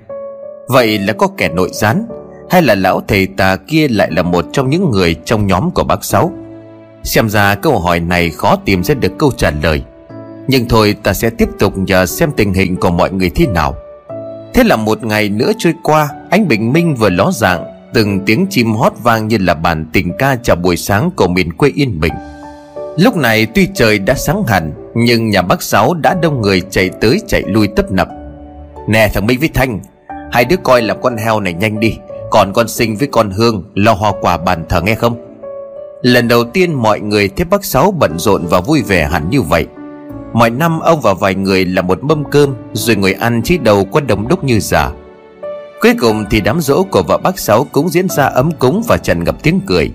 Vậy là có kẻ nội gián. Hay là lão thầy tà kia lại là một trong những người trong nhóm của bác Sáu? Xem ra câu hỏi này khó tìm ra được câu trả lời. Nhưng thôi, ta sẽ tiếp tục nhờ xem tình hình của mọi người thế nào. Thế là một ngày nữa trôi qua, Ánh bình minh vừa ló dạng, Từng tiếng chim hót vang như là bản tình ca chào buổi sáng của miền quê yên bình. Lúc này tuy trời đã sáng hẳn, Nhưng nhà bác Sáu đã đông người chạy tới chạy lui tấp nập. Nè thằng Minh với Thanh, Hai đứa coi làm con heo này nhanh đi. Còn con sinh với con Hương, Lo hoa quả bàn thờ nghe không? Lần đầu tiên mọi người thấy bác Sáu bận rộn và vui vẻ hẳn như vậy. Mọi năm ông và vài người làm một mâm cơm, Rồi ngồi ăn chỉ đầu có đông đúc như giả Cuối cùng thì đám rỗ của vợ bác Sáu cũng diễn ra ấm cúng và tràn ngập tiếng cười.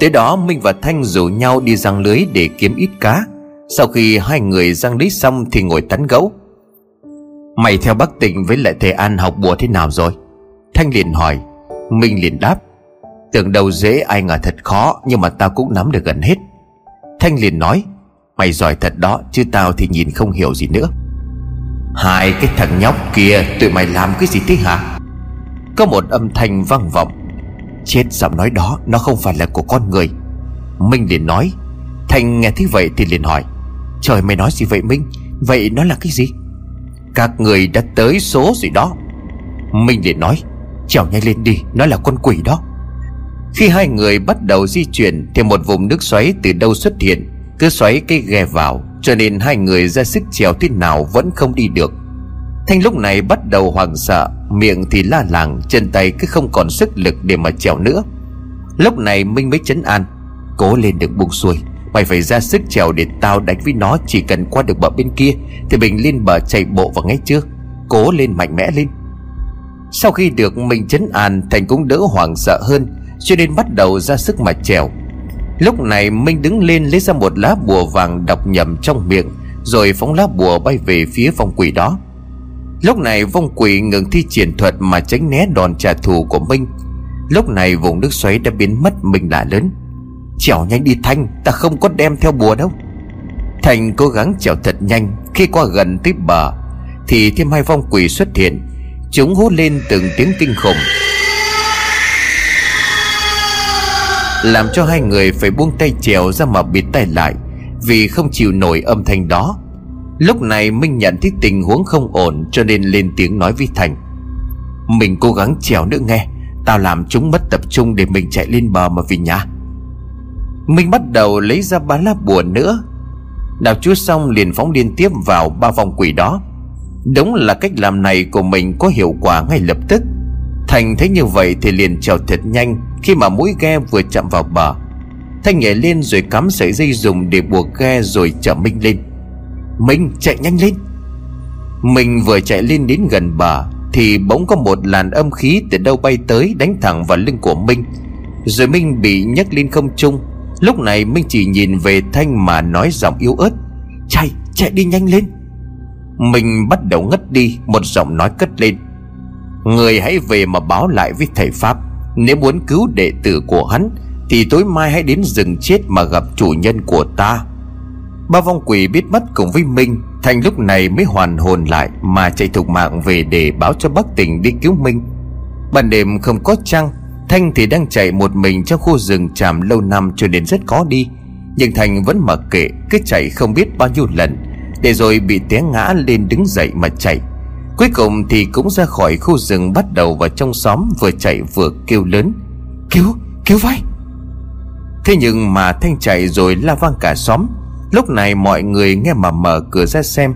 Tới đó, Minh và Thanh rủ nhau đi răng lưới để kiếm ít cá. Sau khi hai người răng lưới xong thì ngồi tán gẫu. Mày theo bác tịnh với lại thầy An học bùa thế nào rồi? Thanh liền hỏi. Minh liền đáp, Tưởng đầu dễ ai ngờ thật khó, Nhưng mà tao cũng nắm được gần hết. Thanh liền nói, Mày giỏi thật đó, chứ tao thì nhìn không hiểu gì nữa. Hai cái thằng nhóc kia, Tụi mày làm cái gì thế hả? Có một âm thanh vang vọng. Chết giọng nói đó, Nó không phải là của con người. Minh liền nói, Thanh nghe thấy vậy thì liền hỏi, Trời, mày nói gì vậy Minh? Vậy nó là cái gì? Các người đã tới số gì đó. Minh liền nói Trèo nhanh lên đi, Nó là con quỷ đó. Khi hai người bắt đầu di chuyển Thì một vùng nước xoáy từ đâu xuất hiện, Cứ xoáy cái ghe vào, Cho nên hai người ra sức trèo thế nào Vẫn không đi được. Thanh lúc này bắt đầu hoảng sợ, Miệng thì la làng, Chân tay cứ không còn sức lực để mà trèo nữa. Lúc này Minh mới chấn an, Cố lên được buông xuôi, Mày phải ra sức trèo để tao đánh với nó, Chỉ cần qua được bờ bên kia Thì mình lên bờ chạy bộ vào ngay trước. Cố lên mạnh mẽ lên. Sau khi được mình chấn an, Thành cũng đỡ hoảng sợ hơn, Cho nên bắt đầu ra sức mà trèo. Lúc này, Minh đứng lên lấy ra một lá bùa vàng đọc nhầm trong miệng, Rồi phóng lá bùa bay về phía vong quỷ đó. Lúc này, vong quỷ ngừng thi triển thuật mà tránh né đòn trả thù của Minh. Lúc này, vùng nước xoáy đã biến mất, Minh đã lớn. Trèo nhanh đi Thanh, Ta không có đem theo bùa đâu. Thành cố gắng trèo thật nhanh, Khi qua gần tới bờ, Thì thêm hai vong quỷ xuất hiện Chúng hú lên từng tiếng kinh khủng. Làm cho hai người phải buông tay trèo ra mà bịt tay lại, Vì không chịu nổi âm thanh đó. Lúc này Minh nhận thấy tình huống không ổn, Cho nên lên tiếng nói với Thành. Mình cố gắng trèo nữa nghe, Tao làm chúng mất tập trung để mình chạy lên bờ mà vì nhà Minh bắt đầu lấy ra ba lá bùa nữa. Đào chúa xong liền phóng liên tiếp vào ba vòng quỷ đó. Đúng là cách làm này của mình có hiệu quả ngay lập tức. Thành thấy như vậy thì liền trèo thật nhanh Khi mà mũi ghe vừa chạm vào bờ Thanh nhảy lên rồi cắm sợi dây dùng để buộc ghe rồi chở Minh lên. Minh chạy nhanh lên. Mình vừa chạy lên đến gần bờ Thì bỗng có một làn âm khí từ đâu bay tới đánh thẳng vào lưng của Minh. Rồi Minh bị nhấc lên không trung. Lúc này Minh chỉ nhìn về Thanh mà nói giọng yếu ớt. Chạy, chạy đi nhanh lên mình bắt đầu ngất đi, Một giọng nói cất lên. Người hãy về mà báo lại với thầy Pháp. Nếu muốn cứu đệ tử của hắn, Thì tối mai hãy đến rừng chết mà gặp chủ nhân của ta. Ba vong quỷ biết mất cùng với Minh, Thành lúc này mới hoàn hồn lại Mà chạy thục mạng về để báo cho bác tỉnh đi cứu Minh. Ban đêm không có trăng, Thanh thì đang chạy một mình trong khu rừng tràm lâu năm cho nên rất khó đi. Nhưng Thành vẫn mặc kệ, Cứ chạy không biết bao nhiêu lần. Để rồi bị té ngã lên đứng dậy mà chạy. Cuối cùng thì cũng ra khỏi khu rừng Bắt đầu vào trong xóm Vừa chạy vừa kêu lớn Cứu, cứu với Thế nhưng mà Thanh chạy rồi la vang cả xóm. Lúc này mọi người nghe mà mở cửa ra xem.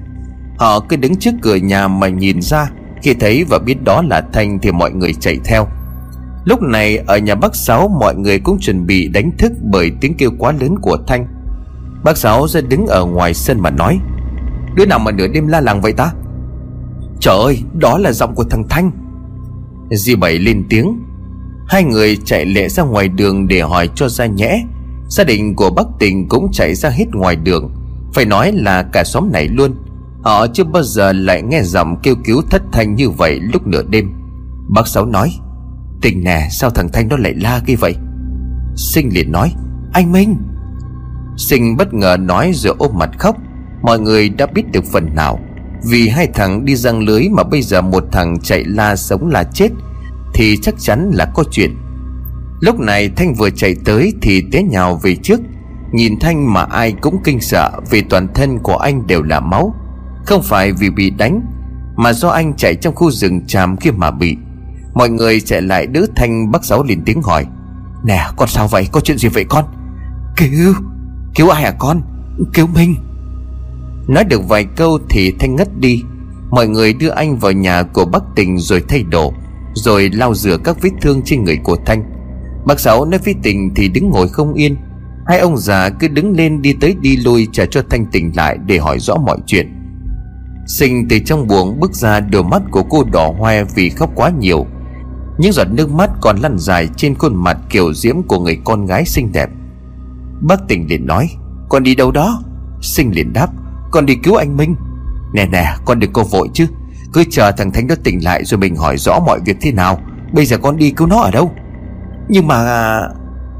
Họ cứ đứng trước cửa nhà mà nhìn ra Khi thấy và biết đó là Thanh thì mọi người chạy theo. Lúc này ở nhà bác Sáu mọi người cũng chuẩn bị đánh thức bởi tiếng kêu quá lớn của Thanh. Bác Sáu ra đứng ở ngoài sân mà nói Đứa nào mà nửa đêm la làng vậy ta? Trời ơi, đó là giọng của thằng Thanh. Di Bảy lên tiếng. Hai người chạy lẹ ra ngoài đường để hỏi cho ra nhẽ. Gia đình của Bắc Tình cũng chạy ra hết ngoài đường. Phải nói là cả xóm này luôn. Họ chưa bao giờ lại nghe giọng kêu cứu thất thanh như vậy lúc nửa đêm. Bác Sáu nói, Tình nè, sao thằng Thanh nó lại la kia vậy? Sinh liền nói, Anh Minh. Sinh bất ngờ nói rồi ôm mặt khóc. Mọi người đã biết được phần nào. Vì hai thằng đi răng lưới Mà bây giờ một thằng chạy la sống là chết, Thì chắc chắn là có chuyện. Lúc này Thanh vừa chạy tới Thì té nhào về trước. Nhìn Thanh mà ai cũng kinh sợ Vì toàn thân của anh đều là máu. Không phải vì bị đánh, Mà do anh chạy trong khu rừng tràm kia mà bị. Mọi người chạy lại đỡ Thanh bác Sáu liền tiếng hỏi, Nè, con sao vậy? Có chuyện gì vậy con? Cứu Cứu ai à con? Cứu Minh Nói được vài câu thì Thanh ngất đi. Mọi người đưa anh vào nhà của bác Tình rồi thay đồ, Rồi lau rửa các vết thương trên người của Thanh. Bác Sáu nói với Tình thì đứng ngồi không yên. Hai ông già cứ đứng lên đi tới đi lui trả cho Thanh tỉnh lại để hỏi rõ mọi chuyện. Sinh từ trong buồng bước ra đôi mắt của cô đỏ hoe vì khóc quá nhiều. Những giọt nước mắt còn lăn dài trên khuôn mặt kiểu diễm của người con gái xinh đẹp. Bác tình liền nói, Con đi đâu đó? Sinh liền đáp con đi cứu anh Minh. Nè nè, con đừng có vội chứ. Cứ chờ thằng Thánh đó tỉnh lại rồi mình hỏi rõ mọi việc thế nào. Bây giờ con đi cứu nó ở đâu? Nhưng mà à,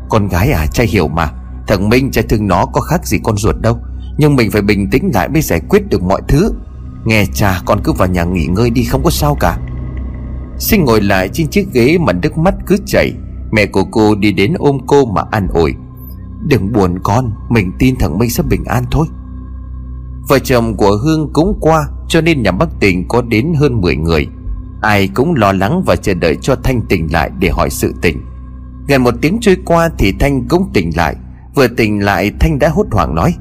Con gái à cha hiểu mà. Thằng Minh, cha thương nó có khác gì con ruột đâu. Nhưng mình phải bình tĩnh lại mới giải quyết được mọi thứ. Nghe cha, con cứ vào nhà nghỉ ngơi đi, không có sao cả. Sinh ngồi lại trên chiếc ghế mà nước mắt cứ chảy. Mẹ của cô đi đến ôm cô mà an ủi. Đừng buồn con, Mình tin thằng Minh sẽ bình an thôi. Vợ chồng của Hương cũng qua, Cho nên nhà Bắc Tình có đến hơn 10 người. Ai cũng lo lắng và chờ đợi cho Thanh tỉnh lại để hỏi sự tình. Gần một tiếng trôi qua thì Thanh cũng tỉnh lại. Vừa tỉnh lại, Thanh đã hốt hoảng nói,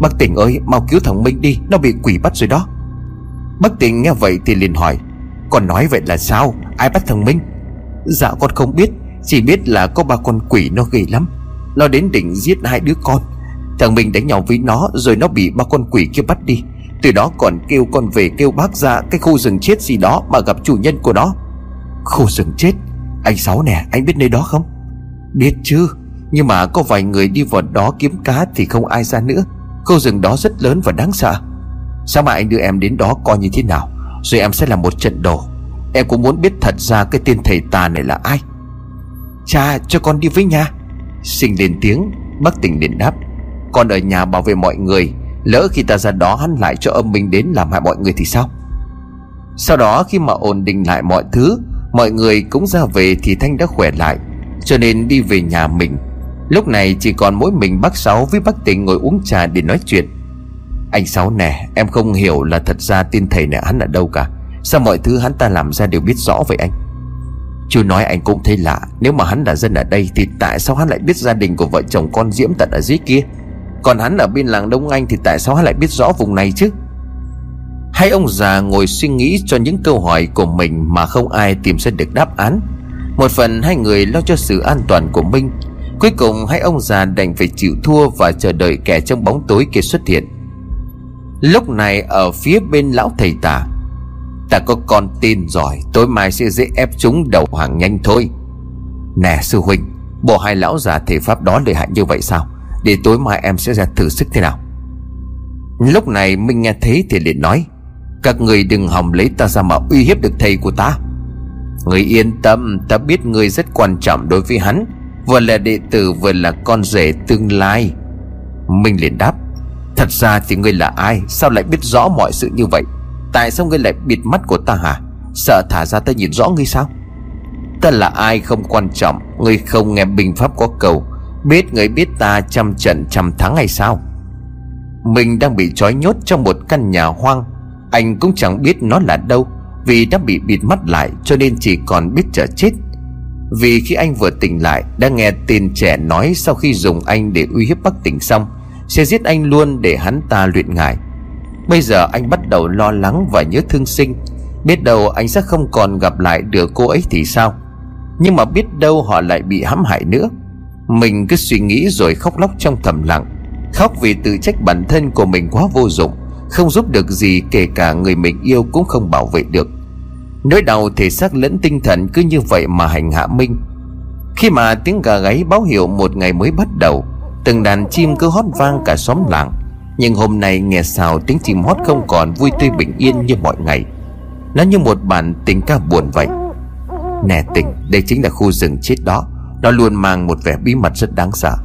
Bác tỉnh ơi, mau cứu thằng Minh đi, Nó bị quỷ bắt rồi đó. Bác tỉnh nghe vậy thì liền hỏi, Con nói vậy là sao? Ai bắt thằng Minh? Dạ con không biết, Chỉ biết là có ba con quỷ nó ghê lắm. Nó đến định giết hai đứa con. Thằng mình đánh nhau với nó, Rồi nó bị ba con quỷ kia bắt đi. Từ đó còn kêu con về kêu bác ra Cái khu rừng chết gì đó mà gặp chủ nhân của nó. Khu rừng chết? Anh Sáu nè, anh biết nơi đó không? Biết chứ, Nhưng mà có vài người đi vào đó kiếm cá Thì không ai ra nữa. Khu rừng đó rất lớn và đáng sợ. Sao mà anh đưa em đến đó coi như thế nào? Rồi em sẽ làm một trận đồ. Em cũng muốn biết thật ra cái tên thầy tà này là ai. Cha, cho con đi với nha. Sinh lên tiếng, Bác tỉnh liền đáp còn ở nhà bảo vệ mọi người, Lỡ khi ta ra đó hắn lại cho âm minh đến làm hại mọi người thì sao? Sau đó khi mà ổn định lại mọi thứ, Mọi người cũng ra về thì Thanh đã khỏe lại, Cho nên đi về nhà mình. Lúc này chỉ còn mỗi mình bác Sáu với bác Tình ngồi uống trà để nói chuyện. Anh Sáu nè, Em không hiểu là thật ra tin thầy nè hắn ở đâu cả. Sao mọi thứ hắn ta làm ra đều biết rõ vậy anh? Chú nói anh cũng thấy lạ, Nếu mà hắn là dân ở đây Thì tại sao hắn lại biết gia đình của vợ chồng con Diễm tận ở dưới kia? Còn hắn ở bên làng Đông Anh Thì tại sao hắn lại biết rõ vùng này chứ? Hai ông già ngồi suy nghĩ cho những câu hỏi của mình Mà không ai tìm ra được đáp án. Một phần hai người lo cho sự an toàn của Minh Cuối cùng hai ông già đành phải chịu thua Và chờ đợi kẻ trong bóng tối kia xuất hiện. Lúc này ở phía bên lão thầy tà, Ta có con tin rồi, Tối mai sẽ dễ ép chúng đầu hàng nhanh thôi. Nè sư huynh, Bộ hai lão già thể pháp đó lợi hại như vậy sao? Để tối mai em sẽ ra thử sức thế nào? Lúc này Minh nghe thấy thì liền nói, Các người đừng hòng lấy ta ra mà uy hiếp được thầy của ta. Người yên tâm, Ta biết người rất quan trọng đối với hắn, Vừa là đệ tử vừa là con rể tương lai. Minh liền đáp, Thật ra thì ngươi là ai? Sao lại biết rõ mọi sự như vậy? Tại sao ngươi lại bịt mắt của ta hả? Sợ thả ra ta nhìn rõ ngươi sao? Ta là ai không quan trọng, Ngươi không nghe bình pháp có cầu. Biết người biết ta trăm trận trăm thắng hay sao? Mình đang bị trói nhốt trong một căn nhà hoang. Anh cũng chẳng biết nó là đâu, Vì đã bị bịt mắt lại Cho nên chỉ còn biết chờ chết. Vì khi anh vừa tỉnh lại, Đã nghe tên trẻ nói Sau khi dùng anh để uy hiếp Bắc tỉnh xong, Sẽ giết anh luôn để hắn ta luyện ngải. Bây giờ anh bắt đầu lo lắng và nhớ thương sinh. Biết đâu anh sẽ không còn gặp lại được cô ấy thì sao? Nhưng mà biết đâu họ lại bị hãm hại nữa. Mình cứ suy nghĩ rồi khóc lóc trong thầm lặng. Khóc vì tự trách bản thân của mình quá vô dụng, Không giúp được gì kể cả người mình yêu cũng không bảo vệ được. Nỗi đau thể xác lẫn tinh thần cứ như vậy mà hành hạ Minh Khi mà tiếng gà gáy báo hiệu một ngày mới bắt đầu, Từng đàn chim cứ hót vang cả xóm làng. Nhưng hôm nay nghe sao tiếng chim hót không còn vui tươi bình yên như mọi ngày. Nó như một bản tình ca buồn vậy. Nè tình, Đây chính là khu rừng chết đó. Nó luôn mang một vẻ bí mật rất đáng sợ.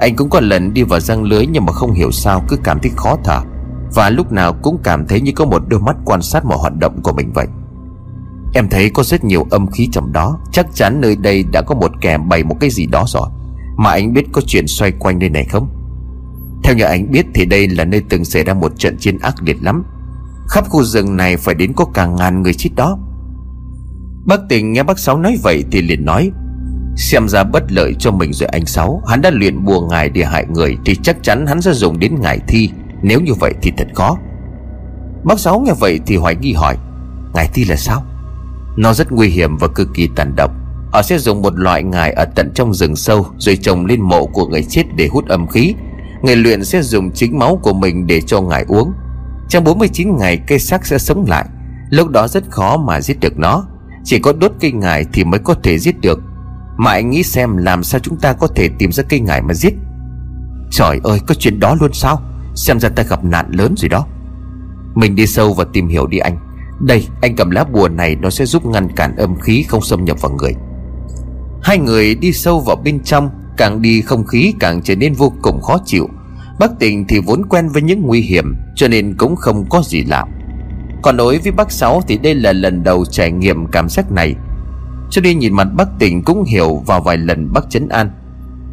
Anh cũng có lần đi vào răng lưới Nhưng mà không hiểu sao cứ cảm thấy khó thở. Và lúc nào cũng cảm thấy như có một đôi mắt quan sát mọi hoạt động của mình vậy. Em thấy có rất nhiều âm khí trong đó. Chắc chắn nơi đây đã có một kẻ bày một cái gì đó rồi. Mà anh biết có chuyện xoay quanh nơi này không? Theo như anh biết thì đây là nơi từng xảy ra một trận chiến ác liệt lắm. Khắp khu rừng này phải đến có cả ngàn người chết đó. Bác tình nghe bác Sáu nói vậy thì liền nói Xem ra bất lợi cho mình rồi anh Sáu. Hắn đã luyện bùa ngài để hại người Thì chắc chắn hắn sẽ dùng đến ngài thi. Nếu như vậy thì thật khó. Bác Sáu nghe vậy thì hoài nghi hỏi, Ngài thi là sao? Nó rất nguy hiểm và cực kỳ tàn độc. Họ sẽ dùng một loại ngài ở tận trong rừng sâu Rồi trồng lên mộ của người chết để hút âm khí. Người luyện sẽ dùng chính máu của mình để cho ngài uống. Trong 49 ngày, cây xác sẽ sống lại. Lúc đó rất khó mà giết được nó. Chỉ có đốt cây ngài thì mới có thể giết được. Mà anh nghĩ xem làm sao chúng ta có thể tìm ra cây ngải mà giết. Trời ơi, có chuyện đó luôn sao? Xem ra ta gặp nạn lớn rồi đó. Mình đi sâu và tìm hiểu đi anh. Đây, anh cầm lá bùa này Nó sẽ giúp ngăn cản âm khí không xâm nhập vào người. Hai người đi sâu vào bên trong, Càng đi không khí càng trở nên vô cùng khó chịu. Bác Tình thì vốn quen với những nguy hiểm, Cho nên cũng không có gì lạ. Còn đối với bác Sáu thì đây là lần đầu trải nghiệm cảm giác này. Cho nên nhìn mặt bác tỉnh cũng hiểu vào vài lần bác chấn an.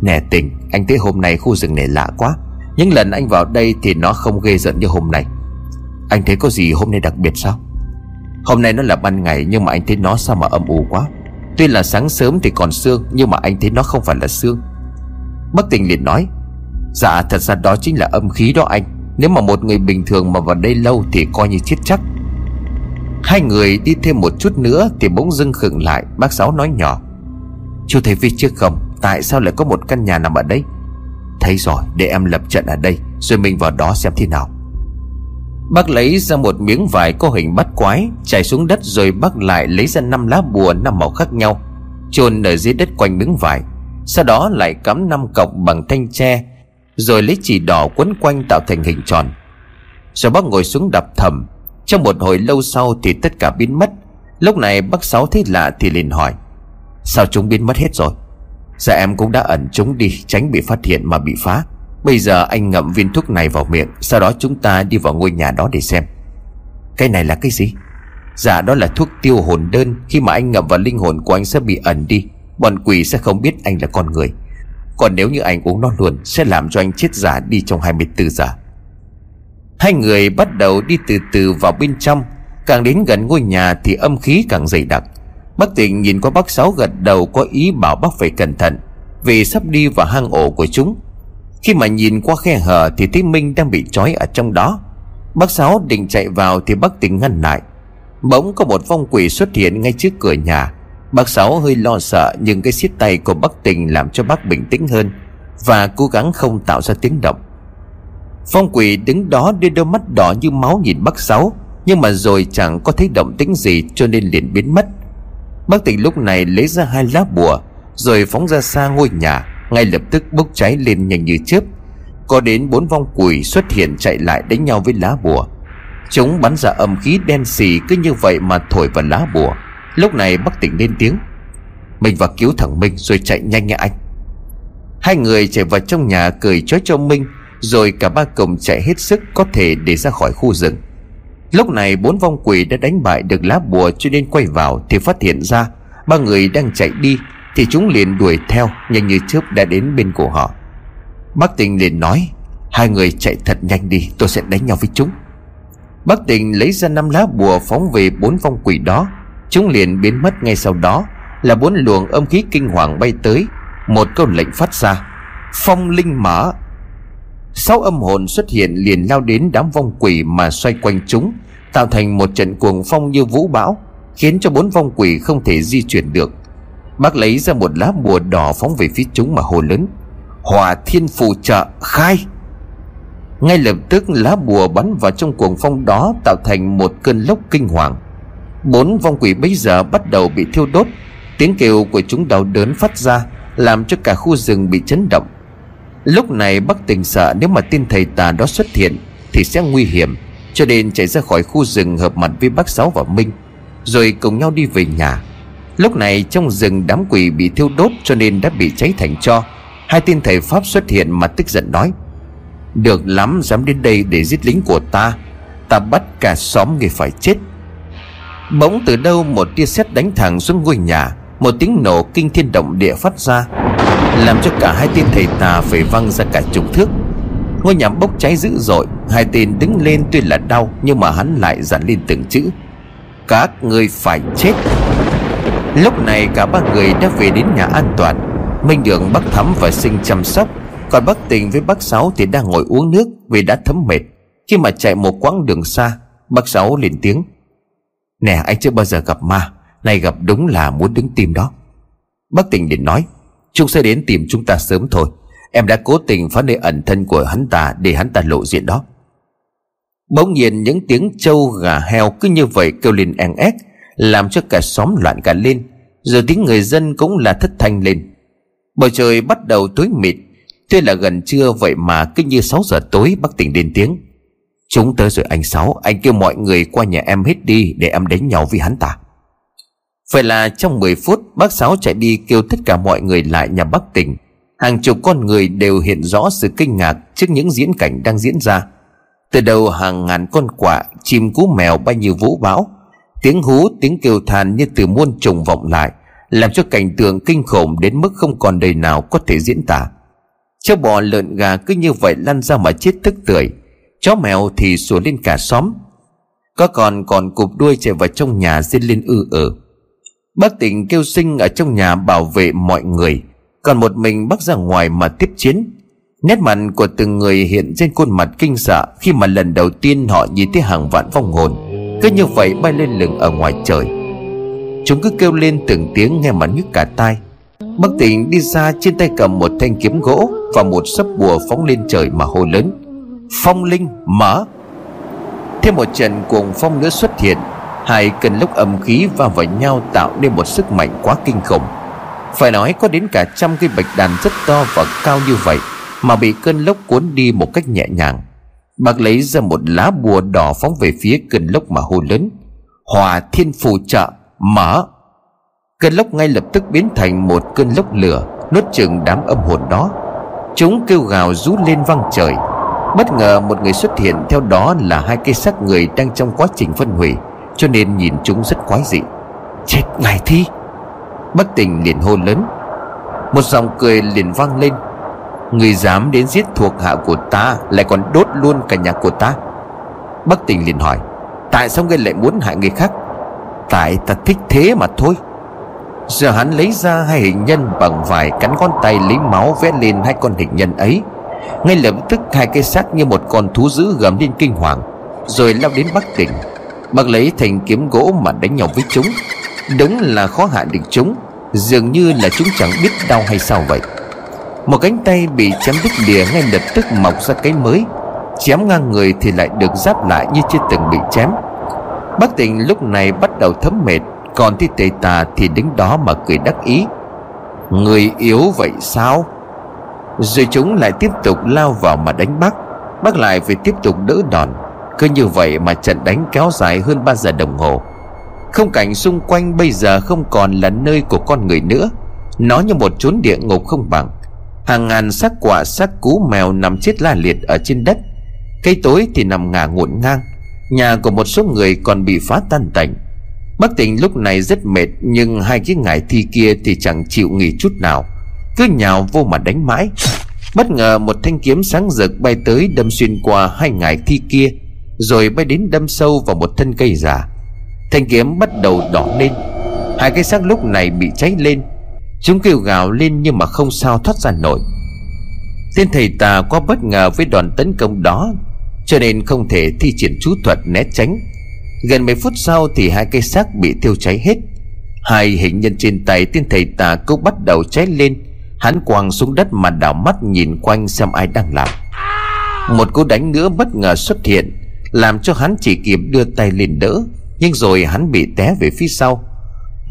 Nè tỉnh, Anh thấy hôm nay khu rừng này lạ quá. Những lần anh vào đây thì nó không ghê giận như hôm nay. Anh thấy có gì hôm nay đặc biệt sao? Hôm nay nó là ban ngày Nhưng mà anh thấy nó sao mà âm u quá. Tuy là sáng sớm thì còn sương, Nhưng mà anh thấy nó không phải là sương. Bác tình liền nói Dạ thật ra đó chính là âm khí đó anh. Nếu mà một người bình thường mà vào đây lâu Thì coi như chết chắc. Hai người đi thêm một chút nữa Thì bỗng dưng khựng lại, Bác Sáu nói nhỏ. Chú thấy phía trước không? Tại sao lại có một căn nhà nằm ở đây? Thấy rồi, để em lập trận ở đây, Rồi mình vào đó xem thế nào. Bác lấy ra một miếng vải có hình bắt quái, Chảy xuống đất rồi bác lại lấy ra năm lá bùa, năm màu khác nhau, chôn ở dưới đất quanh miếng vải. Sau đó lại cắm năm cọc bằng thanh tre, Rồi lấy chỉ đỏ quấn quanh tạo thành hình tròn. Rồi bác ngồi xuống đập thầm. Trong một hồi lâu sau thì tất cả biến mất. Lúc này bác Sáu thấy lạ thì liền hỏi, Sao chúng biến mất hết rồi? Dạ em cũng đã ẩn chúng đi, Tránh bị phát hiện mà bị phá. Bây giờ anh ngậm viên thuốc này vào miệng, Sau đó chúng ta đi vào ngôi nhà đó để xem. Cái này là cái gì? Dạ đó là thuốc tiêu hồn đơn. Khi mà anh ngậm vào linh hồn của anh sẽ bị ẩn đi. Bọn quỷ sẽ không biết anh là con người. Còn nếu như anh uống nó luôn, Sẽ làm cho anh chết giả đi trong 24 giờ. Hai người bắt đầu đi từ từ vào bên trong. Càng đến gần ngôi nhà thì âm khí càng dày đặc. Bác Tịnh nhìn qua bác Sáu gật đầu có ý bảo bác phải cẩn thận, Vì sắp đi vào hang ổ của chúng. Khi mà nhìn qua khe hở thì thấy Minh đang bị trói ở trong đó. Bác Sáu định chạy vào thì bác Tịnh ngăn lại. Bỗng có một vong quỷ xuất hiện ngay trước cửa nhà. Bác Sáu hơi lo sợ, Nhưng cái siết tay của bác Tình làm cho bác bình tĩnh hơn Và cố gắng không tạo ra tiếng động. Phong quỷ đứng đó đưa đôi mắt đỏ như máu nhìn bác Sáu, Nhưng mà rồi chẳng có thấy động tĩnh gì cho nên liền biến mất. Bác tỉnh lúc này lấy ra hai lá bùa, Rồi phóng ra xa ngôi nhà, Ngay lập tức bốc cháy lên nhanh như chớp. Có đến bốn vong quỷ xuất hiện chạy lại đánh nhau với lá bùa. Chúng bắn ra âm khí đen xì cứ như vậy mà thổi vào lá bùa. Lúc này bác tỉnh lên tiếng, Mình vào cứu thằng Minh rồi chạy nhanh nha anh. Hai người chạy vào trong nhà cười chói cho Minh rồi cả ba cùng chạy hết sức có thể để ra khỏi khu rừng. Lúc này bốn vong quỷ đã đánh bại được lá bùa cho nên quay vào Thì phát hiện ra ba người đang chạy đi Thì chúng liền đuổi theo nhanh như chớp đã đến bên của họ. Bác tình liền nói, Hai người chạy thật nhanh đi, tôi sẽ đánh nhau với chúng. Bác tình lấy ra năm lá bùa phóng về bốn vong quỷ đó. Chúng liền biến mất ngay sau đó Là bốn luồng âm khí kinh hoàng bay tới. Một câu lệnh phát ra, Phong linh mở Sáu âm hồn xuất hiện liền lao đến đám vong quỷ mà xoay quanh chúng, Tạo thành một trận cuồng phong như vũ bão, Khiến cho bốn vong quỷ không thể di chuyển được. Bác lấy ra một lá bùa đỏ phóng về phía chúng mà hồ lớn, Hòa thiên phù trợ, khai! Ngay lập tức, lá bùa bắn vào trong cuồng phong đó, Tạo thành một cơn lốc kinh hoàng. Bốn vong quỷ bây giờ bắt đầu bị thiêu đốt, Tiếng kêu của chúng đau đớn phát ra, Làm cho cả khu rừng bị chấn động. Lúc này bác tình sợ nếu mà tin thầy tà đó xuất hiện Thì sẽ nguy hiểm, Cho nên chạy ra khỏi khu rừng hợp mặt với bác Sáu và Minh, Rồi cùng nhau đi về nhà. Lúc này trong rừng đám quỷ bị thiêu đốt Cho nên đã bị cháy thành cho. Hai tên thầy Pháp xuất hiện mà tức giận nói, Được lắm, dám đến đây để giết lính của ta Ta bắt cả xóm người phải chết. Bỗng từ đâu một tia sét đánh thẳng xuống ngôi nhà, Một tiếng nổ kinh thiên động địa phát ra. Làm cho cả hai tên thầy tà phải văng ra cả chục thước. Ngôi nhà bốc cháy dữ dội, Hai tên đứng lên tuy là đau, Nhưng mà hắn lại dặn lên từng chữ. Các người phải chết. Lúc này cả ba người đã về đến nhà an toàn. Minh Đường bác Thắm và Sinh chăm sóc. Còn bác Tình với bác Sáu thì đang ngồi uống nước Vì đã thấm mệt. Khi mà chạy một quãng đường xa Bác Sáu lên tiếng. Nè, anh chưa bao giờ gặp ma. Này gặp đúng là muốn đứng tim đó. Bác Tình liền nói. Chúng sẽ đến tìm chúng ta sớm thôi. Em đã cố tình phá nơi ẩn thân của hắn ta Để hắn ta lộ diện đó. Bỗng nhiên những tiếng trâu gà heo Cứ như vậy kêu lên en ép Làm cho cả xóm loạn cả lên, Rồi tiếng người dân cũng là thất thanh lên. Bầu trời bắt đầu tối mịt Tuy là gần trưa vậy mà cứ như 6 giờ tối bác tỉnh lên tiếng. Chúng tới rồi anh Sáu, Anh kêu mọi người qua nhà em hết đi Để em đánh nhau với hắn ta. Phải là trong 10 phút Bác Sáu chạy đi kêu tất cả mọi người lại nhà Bắc tỉnh. Hàng chục con người đều hiện rõ sự kinh ngạc Trước những diễn cảnh đang diễn ra. Từ đầu hàng ngàn con quạ, Chim cú mèo bay như vũ bão. Tiếng hú, tiếng kêu than như từ muôn trùng vọng lại, Làm cho cảnh tượng kinh khủng Đến mức không còn đời nào có thể diễn tả. Chó bò lợn gà cứ như vậy lăn ra mà chết tức tưởi. Chó mèo thì sủa lên cả xóm. Có còn còn cụp đuôi chạy vào trong nhà xin lên ư ở. Bác tỉnh kêu sinh ở trong nhà bảo vệ mọi người. Còn một mình bác ra ngoài mà tiếp chiến. Nét mặt của từng người hiện trên khuôn mặt kinh sợ Khi mà lần đầu tiên họ nhìn thấy hàng vạn vong hồn. Cứ như vậy bay lên lửng ở ngoài trời. Chúng cứ kêu lên từng tiếng nghe mà nhức cả tai. Bác tỉnh đi ra trên tay cầm một thanh kiếm gỗ Và một sấp bùa phóng lên trời mà hô lớn. Phong linh mở. Thêm một trận cuồng phong nữa xuất hiện. Hai cơn lốc âm khí va vào nhau tạo nên một sức mạnh quá kinh khủng. Phải nói có đến cả trăm cây bạch đàn rất to và cao như vậy Mà bị cơn lốc cuốn đi một cách nhẹ nhàng. Bác lấy ra một lá bùa đỏ phóng về phía cơn lốc mà hô lớn, Hòa thiên phù trợ, mở! Cơn lốc ngay lập tức biến thành một cơn lốc lửa, Nuốt chừng đám âm hồn đó. Chúng kêu gào rú lên vang trời. Bất ngờ một người xuất hiện Theo đó là hai cây xác người đang trong quá trình phân hủy. Cho nên nhìn chúng rất quái dị. Chết ngài thi. Bất tình liền hô lớn. Một dòng cười liền vang lên. Người dám đến giết thuộc hạ của ta Lại còn đốt luôn cả nhà của ta. Bất tình liền hỏi, Tại sao ngươi lại muốn hại người khác? Tại ta thích thế mà thôi. Giờ hắn lấy ra hai hình nhân bằng vải cắn con tay lấy máu vẽ lên hai con hình nhân ấy. Ngay lập tức hai cây xác như một con thú dữ gầm lên kinh hoàng, Rồi lao đến Bắc kinh. Bác lấy thành kiếm gỗ mà đánh nhau với chúng. Đúng là khó hạ được chúng. Dường như là chúng chẳng biết đau hay sao vậy. Một cánh tay bị chém đứt lìa ngay lập tức mọc ra cái mới. Chém ngang người thì lại được giáp lại như chưa từng bị chém. Bác tỉnh lúc này bắt đầu thấm mệt, Còn thi tề tà thì đứng đó mà cười đắc ý. Người yếu vậy sao? Rồi chúng lại tiếp tục lao vào mà đánh bác. Bác lại phải tiếp tục đỡ đòn. Cứ như vậy mà trận đánh kéo dài hơn 3 giờ đồng hồ. Không cảnh xung quanh bây giờ không còn là nơi của con người nữa. Nó như một chốn địa ngục không bằng. Hàng ngàn xác quả xác cú mèo nằm chết la liệt ở trên đất. Cây tối thì nằm ngả ngổn ngang. Nhà của một số người còn bị phá tan tành. Bác tỉnh lúc này rất mệt, Nhưng hai cái ngải thi kia thì chẳng chịu nghỉ chút nào. Cứ nhào vô mà đánh mãi. Bất ngờ một thanh kiếm sáng rực bay tới đâm xuyên qua hai ngải thi kia rồi bay đến đâm sâu vào một thân cây già. Thanh kiếm bắt đầu đỏ lên. Hai cái xác lúc này bị cháy lên. Chúng kêu gào lên nhưng mà không sao thoát ra nổi. Tên thầy tà quá bất ngờ với đòn tấn công đó, cho nên không thể thi triển chú thuật né tránh. Gần mấy phút sau thì hai cây xác bị thiêu cháy hết. Hai hình nhân trên tay tên thầy tà cũng bắt đầu cháy lên. Hắn quàng xuống đất mà đảo mắt nhìn quanh xem ai đang làm. Một cú đánh nữa bất ngờ xuất hiện. Làm cho hắn chỉ kịp đưa tay lên đỡ, Nhưng rồi hắn bị té về phía sau.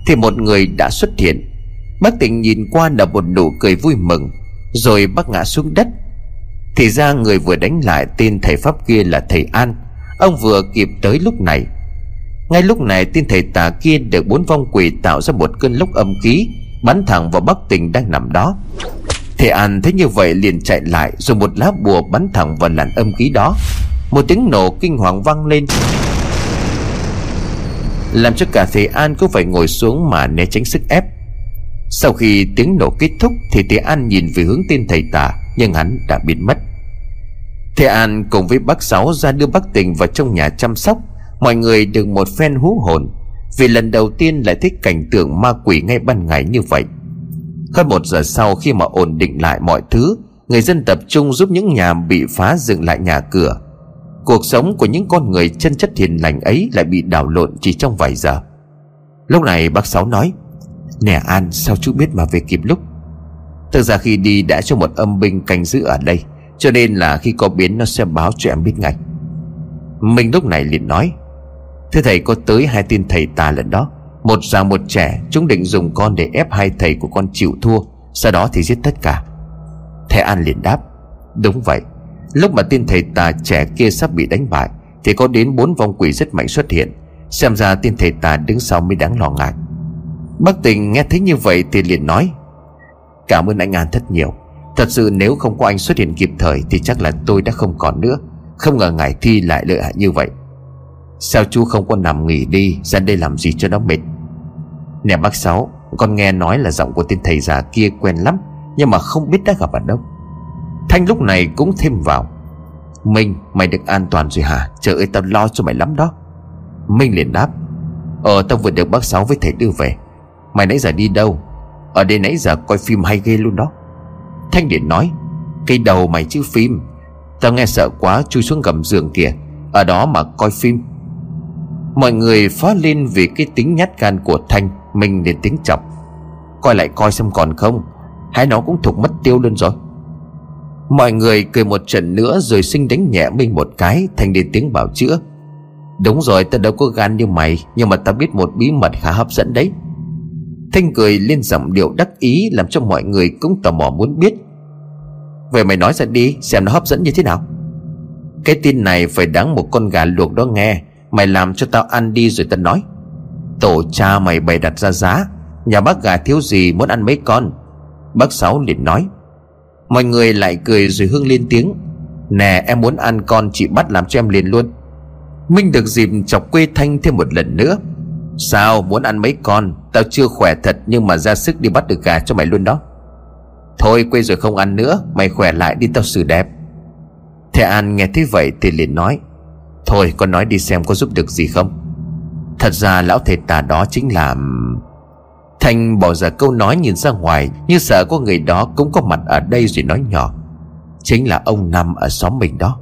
Thì một người đã xuất hiện. Bác tỉnh nhìn qua là một nụ cười vui mừng, Rồi bác ngã xuống đất. Thì ra người vừa đánh lại tên thầy Pháp kia là thầy An. Ông vừa kịp tới lúc này. Ngay lúc này, tên thầy tà kia được bốn vong quỷ tạo ra một cơn lốc âm khí, Bắn thẳng vào Bắc Tình đang nằm đó. Thầy An thấy như vậy liền chạy lại, Rồi một lá bùa bắn thẳng vào làn âm khí đó. Một tiếng nổ kinh hoàng vang lên. Làm cho cả thầy An cũng phải ngồi xuống mà né tránh sức ép. Sau khi tiếng nổ kết thúc Thì thầy An nhìn về hướng tên thầy tà, Nhưng hắn đã biến mất. Thầy An cùng với bác Sáu ra đưa bác Tình vào trong nhà chăm sóc. Mọi người được một phen hú hồn, vì lần đầu tiên lại thích cảnh tượng ma quỷ ngay ban ngày như vậy. Hơn một giờ sau khi mà ổn định lại mọi thứ, Người dân tập trung giúp những nhà bị phá dựng lại nhà cửa. Cuộc sống của những con người chân chất hiền lành ấy Lại bị đảo lộn chỉ trong vài giờ. Lúc này bác Sáu nói, Nè An, sao chú biết mà về kịp lúc? Thực ra khi đi đã cho một âm binh canh giữ ở đây, Cho nên là khi có biến nó sẽ báo cho em biết ngay. Minh lúc này liền nói Thế thầy, có tới hai tin thầy tà lần đó. Một già một trẻ, Chúng định dùng con để ép hai thầy của con chịu thua, Sau đó thì giết tất cả. Thầy An liền đáp, Đúng vậy. Lúc mà tên thầy tà trẻ kia sắp bị đánh bại, Thì có đến bốn vong quỷ rất mạnh xuất hiện. Xem ra tên thầy tà đứng sau mới đáng lo ngại. Bác tình nghe thấy như vậy thì liền nói, Cảm ơn anh An rất nhiều. Thật sự nếu không có anh xuất hiện kịp thời Thì chắc là tôi đã không còn nữa. Không ngờ ngài thi lại lợi hại như vậy. Sao chú không có nằm nghỉ đi, Ra đây làm gì cho nó mệt? Nè bác Sáu, Con nghe nói là giọng của tên thầy già kia quen lắm, Nhưng mà không biết đã gặp ở đâu. Thanh lúc này cũng thêm vào. Minh, mày được an toàn rồi hả? Trời ơi, tao lo cho mày lắm đó. Minh liền đáp. Ờ tao vừa được bác Sáu với thầy đưa về. Mày nãy giờ đi đâu? Ở đây nãy giờ coi phim hay ghê luôn đó. Thanh liền nói. Cây đầu mày chứ phim. Tao nghe sợ quá, chui xuống gầm giường kìa. Ở đó mà coi phim. Mọi người phá lên vì cái tính nhát gan của Thanh Mình liền tiếng chọc. Coi lại coi xem còn không. Hai nó cũng thục mất tiêu luôn rồi. Mọi người cười một trận nữa Rồi sinh đánh nhẹ mình một cái thành đi tiếng bảo chữa. Đúng rồi, tao đâu có gan như mày, Nhưng mà tao biết một bí mật khá hấp dẫn đấy. Thanh cười lên giọng điệu đắc ý, Làm cho mọi người cũng tò mò muốn biết. Vậy mày nói ra đi, Xem nó hấp dẫn như thế nào. Cái tin này phải đáng một con gà luộc đó nghe. Mày làm cho tao ăn đi rồi tao nói. Tổ cha mày bày đặt ra giá. Nhà bác gà thiếu gì muốn ăn mấy con? Bác Sáu liền nói. Mọi người lại cười rồi hương lên tiếng. Nè, em muốn ăn con chị bắt làm cho em liền luôn. Minh được dịp chọc quê Thanh thêm một lần nữa. Sao, muốn ăn mấy con? Tao chưa khỏe thật nhưng mà ra sức đi bắt được gà cho mày luôn đó. Thôi, quê rồi không ăn nữa. Mày khỏe lại đi tao xử đẹp. Thế An nghe thấy vậy thì liền nói. Thôi, con nói đi xem có giúp được gì không? Thật ra lão thầy tà đó chính là Thanh bỏ ra câu nói nhìn ra ngoài, Như sợ có người đó cũng có mặt ở đây rồi nói nhỏ. Chính là ông Năm ở xóm mình đó.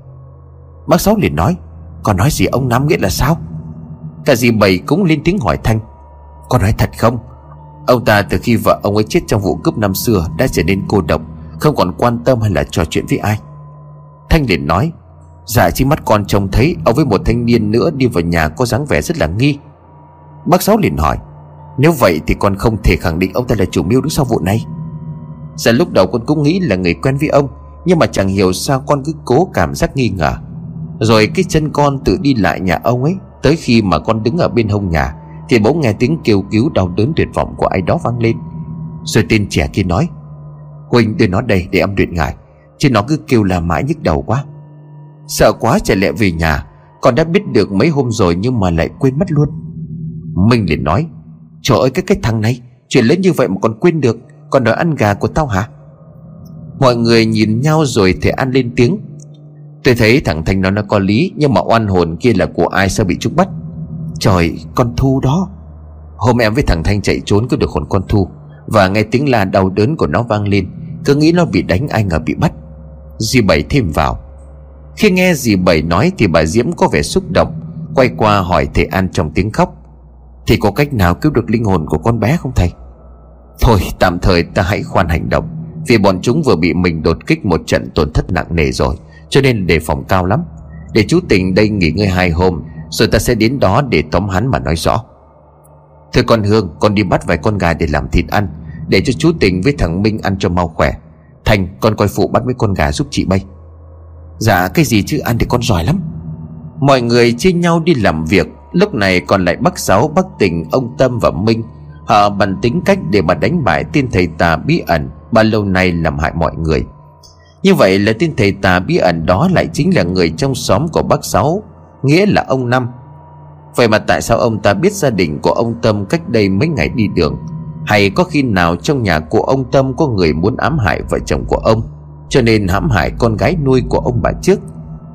Bác Sáu liền nói Con nói gì ông Năm nghĩa là sao? Cả dì bảy cũng lên tiếng hỏi Thanh Con nói thật không? Ông ta từ khi vợ ông ấy chết trong vụ cướp năm xưa Đã trở nên cô độc, Không còn quan tâm hay là trò chuyện với ai. Thanh liền nói Dạ chỉ mắt con trông thấy Ông với một thanh niên nữa đi vào nhà có dáng vẻ rất là nghi. Bác Sáu liền hỏi nếu vậy thì con không thể khẳng định ông ta là chủ mưu đứng sau vụ này. Dạ lúc đầu con cũng nghĩ là người quen với ông, Nhưng mà chẳng hiểu sao con cứ cố cảm giác nghi ngờ. Rồi cái chân con tự đi lại nhà ông ấy, Tới khi mà con đứng ở bên hông nhà, Thì bỗng nghe tiếng kêu cứu đau đớn tuyệt vọng của ai đó vang lên. Rồi tên trẻ kia nói Huynh đưa nó đây để em luyện ngài, Chứ nó cứ kêu là mãi nhức đầu quá. Sợ quá chạy lẹ về nhà, Con đã biết được mấy hôm rồi nhưng mà lại quên mất luôn. Minh liền nói Trời ơi, cái cái thằng này, Chuyện lớn như vậy mà còn quên được. Còn đòi ăn gà của tao hả? Mọi người nhìn nhau rồi thì an lên tiếng. Tôi thấy thằng Thanh nó nó có lý, Nhưng mà oan hồn kia là của ai sao bị trúc bắt? Trời, con Thu đó. Hôm em với thằng Thanh chạy trốn cứ được hồn con Thu, Và nghe tiếng la đau đớn của nó vang lên, Cứ nghĩ nó bị đánh ai ngờ bị bắt. Dì Bảy thêm vào. Khi nghe dì Bảy nói Thì bà Diễm có vẻ xúc động, Quay qua hỏi thầy An trong tiếng khóc. Thì có cách nào cứu được linh hồn của con bé không thầy? Thôi, tạm thời ta hãy khoan hành động. Vì bọn chúng vừa bị mình đột kích một trận tổn thất nặng nề rồi, Cho nên đề phòng cao lắm. Để chú tình đây nghỉ ngơi hai hôm, Rồi ta sẽ đến đó để tóm hắn mà nói rõ. Thưa con Hương, Con đi bắt vài con gà để làm thịt ăn, Để cho chú tình với thằng Minh ăn cho mau khỏe. Thành, con coi phụ bắt mấy con gà giúp chị bay. Dạ cái gì chứ, ăn thì con giỏi lắm. Mọi người chia nhau đi làm việc Lúc này còn lại bác Sáu, bác Tình, ông Tâm và Minh. Họ bằng tính cách để mà đánh bại tiên thầy tà bí ẩn Mà lâu nay làm hại mọi người. Như vậy là tiên thầy tà bí ẩn đó lại chính là người trong xóm của bác Sáu Nghĩa là ông Năm. Vậy mà tại sao ông ta biết gia đình của ông Tâm cách đây mấy ngày đi đường? Hay có khi nào trong nhà của ông Tâm có người muốn ám hại vợ chồng của ông? Cho nên hãm hại con gái nuôi của ông bà trước.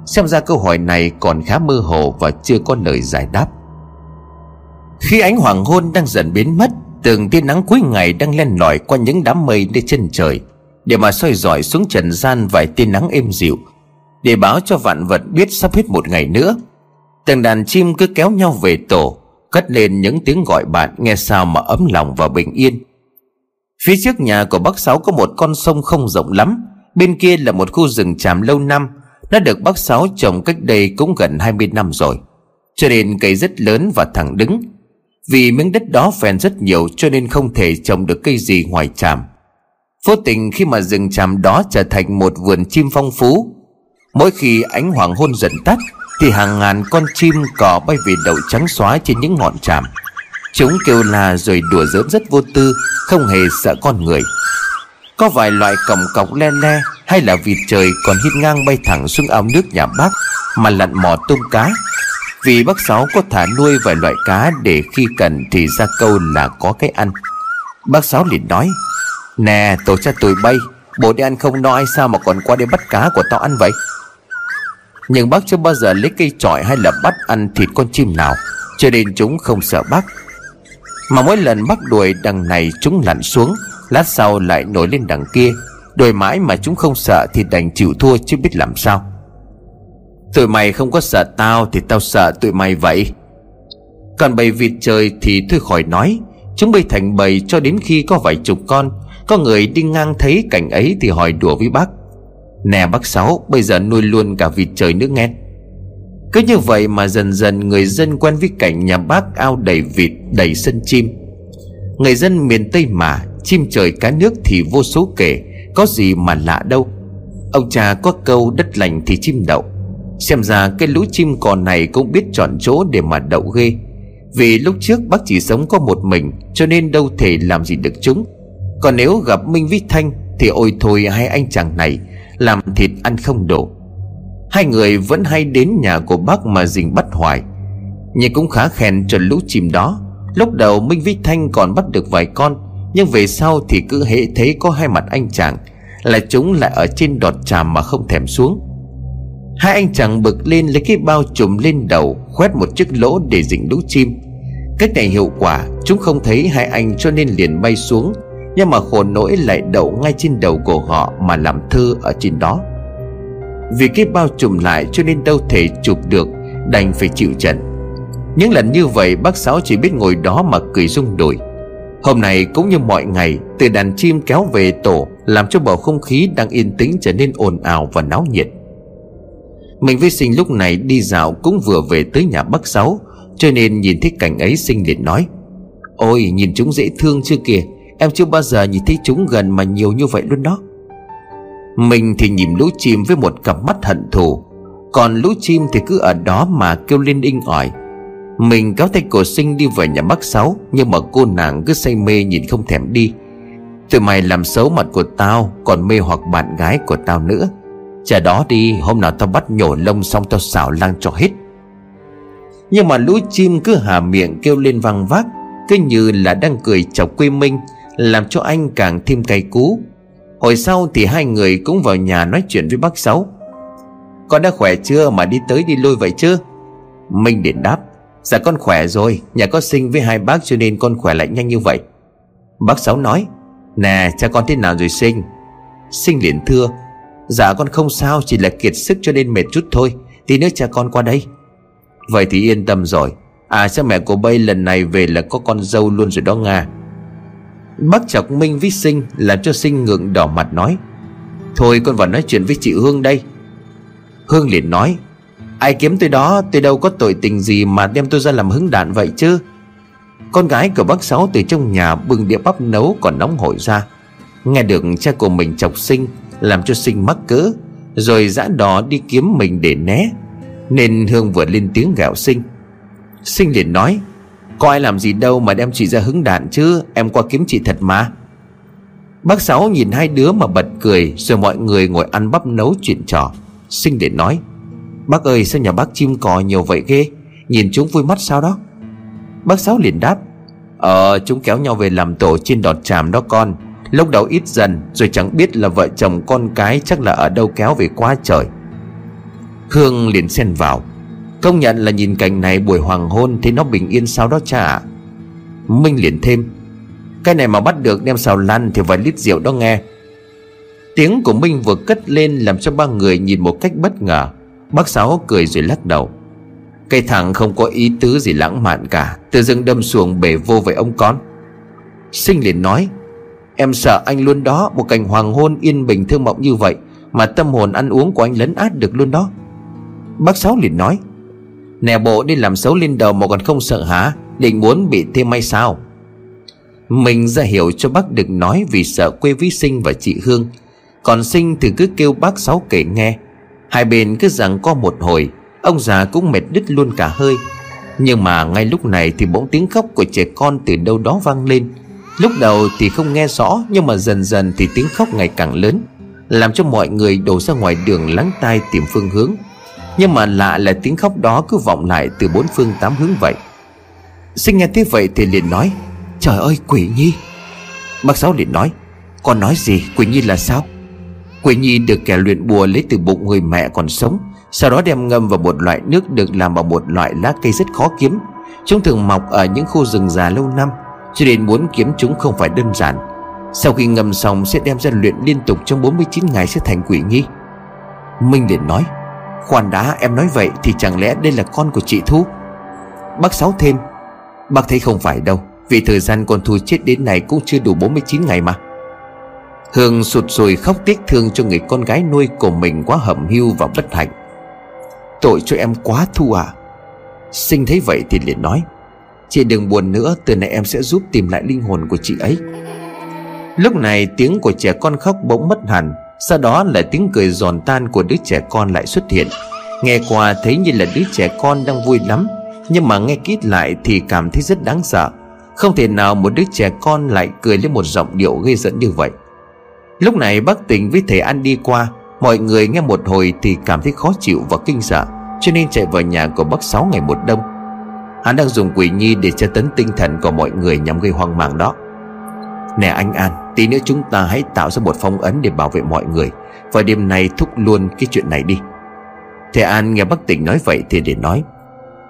Xem ra câu hỏi này còn khá mơ hồ và chưa có lời giải đáp. Khi ánh hoàng hôn đang dần biến mất, Từng tia nắng cuối ngày đang len lỏi qua những đám mây lên chân trời, Để mà soi dọi xuống trần gian vài tia nắng êm dịu, Để báo cho vạn vật biết sắp hết một ngày nữa. Từng đàn chim cứ kéo nhau về tổ, Cất lên những tiếng gọi bạn nghe sao mà ấm lòng và bình yên. Phía trước nhà của bác Sáu có một con sông không rộng lắm, Bên kia là một khu rừng tràm lâu năm nó được bác Sáu trồng cách đây cũng gần 20 năm rồi. Cho nên cây rất lớn và thẳng đứng. Vì miếng đất đó phèn rất nhiều cho nên không thể trồng được cây gì ngoài tràm. Vô tình khi mà rừng tràm đó trở thành một vườn chim phong phú, Mỗi khi ánh hoàng hôn dần tắt, Thì hàng ngàn con chim cò bay về đậu trắng xóa trên những ngọn tràm. Chúng kêu là rồi đùa giỡn rất vô tư, Không hề sợ con người. Có vài loại còng cọc le le hay là vì trời còn hít ngang bay thẳng xuống ao nước nhà bác Mà lặn mò tôm cá? Vì bác Sáu có thả nuôi vài loại cá Để khi cần thì ra câu là có cái ăn. Bác Sáu liền nói, Nè, tổ cha tụi bay Bộ đi ăn không no ai sao mà còn qua đây bắt cá của tao ăn vậy? Nhưng bác chưa bao giờ lấy cây trọi hay là bắt ăn thịt con chim nào, Cho nên chúng không sợ bác. Mà mỗi lần bác đuổi đằng này chúng lặn xuống, Lát sau lại nổi lên đằng kia. Đuổi mãi mà chúng không sợ thì đành chịu thua chứ biết làm sao. Tụi mày không có sợ tao thì tao sợ tụi mày vậy. Còn bầy vịt trời thì thôi khỏi nói, Chúng bay thành bầy cho đến khi có vài chục con, Có người đi ngang thấy cảnh ấy thì hỏi đùa với bác. Nè bác Sáu, Bây giờ nuôi luôn cả vịt trời nước nghe. Cứ như vậy mà dần dần người dân quen với cảnh nhà bác ao đầy vịt, đầy sân chim. Người dân miền Tây mà, Chim trời cá nước thì vô số kể. Có gì mà lạ đâu. Ông cha có câu đất lành thì chim đậu. Xem ra cái lũ chim cò này cũng biết chọn chỗ để mà đậu ghê. Vì lúc trước bác chỉ sống có một mình, Cho nên đâu thể làm gì được chúng. Còn nếu gặp Minh với Thanh Thì ôi thôi hai anh chàng này, Làm thịt ăn không đổ. Hai người vẫn hay đến nhà của bác mà dình bắt hoài. Nhưng cũng khá khen cho lũ chim đó. Lúc đầu Minh với Thanh còn bắt được vài con nhưng về sau thì cứ hệ thấy có hai mặt anh chàng Là chúng lại ở trên đọt tràm mà không thèm xuống. Hai anh chàng bực lên lấy cái bao trùm lên đầu, Khoét một chiếc lỗ để dịnh lũ chim. Cách này hiệu quả, Chúng không thấy hai anh cho nên liền bay xuống, Nhưng mà khổ nỗi lại đậu ngay trên đầu của họ Mà làm thơ ở trên đó. Vì cái bao trùm lại cho nên đâu thể chụp được, Đành phải chịu trận. Những lần như vậy, bác Sáu chỉ biết ngồi đó mà cười rung đùi Hôm nay cũng như mọi ngày, Từ đàn chim kéo về tổ Làm cho bầu không khí đang yên tĩnh trở nên ồn ào và náo nhiệt. Mình với sinh lúc này đi dạo cũng vừa về tới nhà bác Sáu, Cho nên nhìn thấy cảnh ấy sinh liền nói, Ôi, nhìn chúng dễ thương chưa kìa, Em chưa bao giờ nhìn thấy chúng gần mà nhiều như vậy luôn đó. Mình thì nhìn lũ chim với một cặp mắt hận thù, Còn lũ chim thì cứ ở đó mà kêu lên inh ỏi. Mình kéo tay cổ sinh đi về nhà bác Sáu, Nhưng mà cô nàng cứ say mê nhìn không thèm đi. Tụi mày làm xấu mặt của tao, Còn mê hoặc bạn gái của tao nữa. Chờ đó đi, Hôm nào tao bắt nhổ lông xong tao xảo lang cho hết. Nhưng mà lũ chim cứ hà miệng kêu lên vang vác, Cứ như là đang cười chọc quê Minh Làm cho anh càng thêm cay cú. Hồi sau thì hai người cũng vào nhà nói chuyện với bác Sáu. Con đã khỏe chưa? Mà đi tới đi lui vậy chứ? Minh điện đáp. Dạ con khỏe rồi, Nhà có sinh với hai bác cho nên con khỏe lại nhanh như vậy. Bác Sáu nói, Nè, cha con thế nào rồi sinh? Sinh liền thưa Dạ con không sao, Chỉ là kiệt sức cho nên mệt chút thôi, Tí nữa cha con qua đây. Vậy thì yên tâm rồi À cha mẹ của bây lần này về là có con dâu luôn rồi đó Nga. Bác chọc Minh với Sinh Làm cho Sinh ngượng đỏ mặt nói, Thôi con vào nói chuyện với chị Hương đây. Hương liền nói Ai kiếm tôi đó, tôi đâu có tội tình gì Mà đem tôi ra làm hứng đạn vậy chứ. Con gái của bác Sáu từ trong nhà Bưng đĩa bắp nấu còn nóng hổi ra. Nghe được cha của mình chọc Sinh, làm cho sinh mắc cỡ Rồi dã đỏ đi kiếm mình để né. Nên Hương vừa lên tiếng gạo sinh. Sinh liền nói, Có ai làm gì đâu mà đem chị ra hứng đạn chứ, Em qua kiếm chị thật mà. Bác Sáu nhìn hai đứa mà bật cười, Rồi mọi người ngồi ăn bắp nấu chuyện trò. Sinh liền nói Bác ơi, sao nhà bác chim cò nhiều vậy ghê? Nhìn chúng vui mắt sao đó? Bác Sáu liền đáp Ờ chúng kéo nhau về làm tổ trên đọt tràm đó con. Lúc đầu ít dần, Rồi chẳng biết là vợ chồng con cái Chắc là ở đâu kéo về quá trời. Hương liền xen vào, Công nhận là nhìn cảnh này buổi hoàng hôn Thì nó bình yên sao đó cha Minh liền thêm, Cái này mà bắt được đem xào lăn Thì vài lít rượu đó nghe. Tiếng của Minh vừa cất lên Làm cho ba người nhìn một cách bất ngờ. Bác Sáu cười rồi lắc đầu. Cây thằng không có ý tứ gì lãng mạn cả. Tự dưng đâm xuồng bể vô với ông con. Sinh liền nói, Em sợ anh luôn đó, Một cảnh hoàng hôn yên bình thương mộng như vậy, Mà tâm hồn ăn uống của anh lấn át được luôn đó. Bác Sáu liền nói, Nè bộ, đi làm xấu lên đầu mà còn không sợ hả? Định muốn bị thêm may sao? Mình ra hiểu cho bác đừng nói Vì sợ quê với Sinh và chị Hương. Còn Sinh thì cứ kêu bác Sáu kể nghe. Hai bên cứ rằng có một hồi, Ông già cũng mệt đứt luôn cả hơi. Nhưng mà ngay lúc này thì bỗng tiếng khóc của trẻ con từ đâu đó vang lên. Lúc đầu thì không nghe rõ, Nhưng mà dần dần thì tiếng khóc ngày càng lớn, Làm cho mọi người đổ ra ngoài đường lắng tai tìm phương hướng. Nhưng mà lạ là tiếng khóc đó cứ vọng lại từ bốn phương tám hướng vậy. Sinh nghe thế vậy thì liền nói, Trời ơi, quỷ nhi. Bác Sáu liền nói, Con nói gì? Quỷ nhi là sao? Quỷ nhi được kẻ luyện bùa lấy từ bụng người mẹ còn sống, Sau đó đem ngâm vào một loại nước được làm bằng một loại lá cây rất khó kiếm. Chúng thường mọc ở những khu rừng già lâu năm, Cho nên muốn kiếm chúng không phải đơn giản. Sau khi ngâm xong, sẽ đem ra luyện liên tục trong 49 ngày sẽ thành quỷ nhi. Minh liền nói, Khoan đã, em nói vậy thì chẳng lẽ đây là con của chị Thu? Bác Sáu thêm, Bác thấy không phải đâu, Vì thời gian con Thu chết đến này cũng chưa đủ 49 ngày mà. Hương sụt sùi khóc tiếc thương cho người con gái nuôi của mình quá hầm hưu và bất hạnh. Tội cho em quá Thu à? Sinh thấy vậy thì liền nói, Chị đừng buồn nữa, Từ nay em sẽ giúp tìm lại linh hồn của chị ấy. Lúc này tiếng của trẻ con khóc bỗng mất hẳn, Sau đó là tiếng cười giòn tan của đứa trẻ con lại xuất hiện. Nghe qua thấy như là đứa trẻ con đang vui lắm, Nhưng mà nghe kít lại thì cảm thấy rất đáng sợ. Không thể nào một đứa trẻ con lại cười lên một giọng điệu gây giận như vậy. Lúc này bác tỉnh với thầy An đi qua, Mọi người nghe một hồi thì cảm thấy khó chịu và kinh sợ, Cho nên chạy vào nhà của bác Sáu ngày một đông. Hắn đang dùng quỷ nhi để tra tấn tinh thần của mọi người nhằm gây hoang mang đó. Nè anh An, Tí nữa chúng ta hãy tạo ra một phong ấn để bảo vệ mọi người, Và đêm nay thúc luôn cái chuyện này đi. Thầy An nghe bác tỉnh nói vậy thì để nói,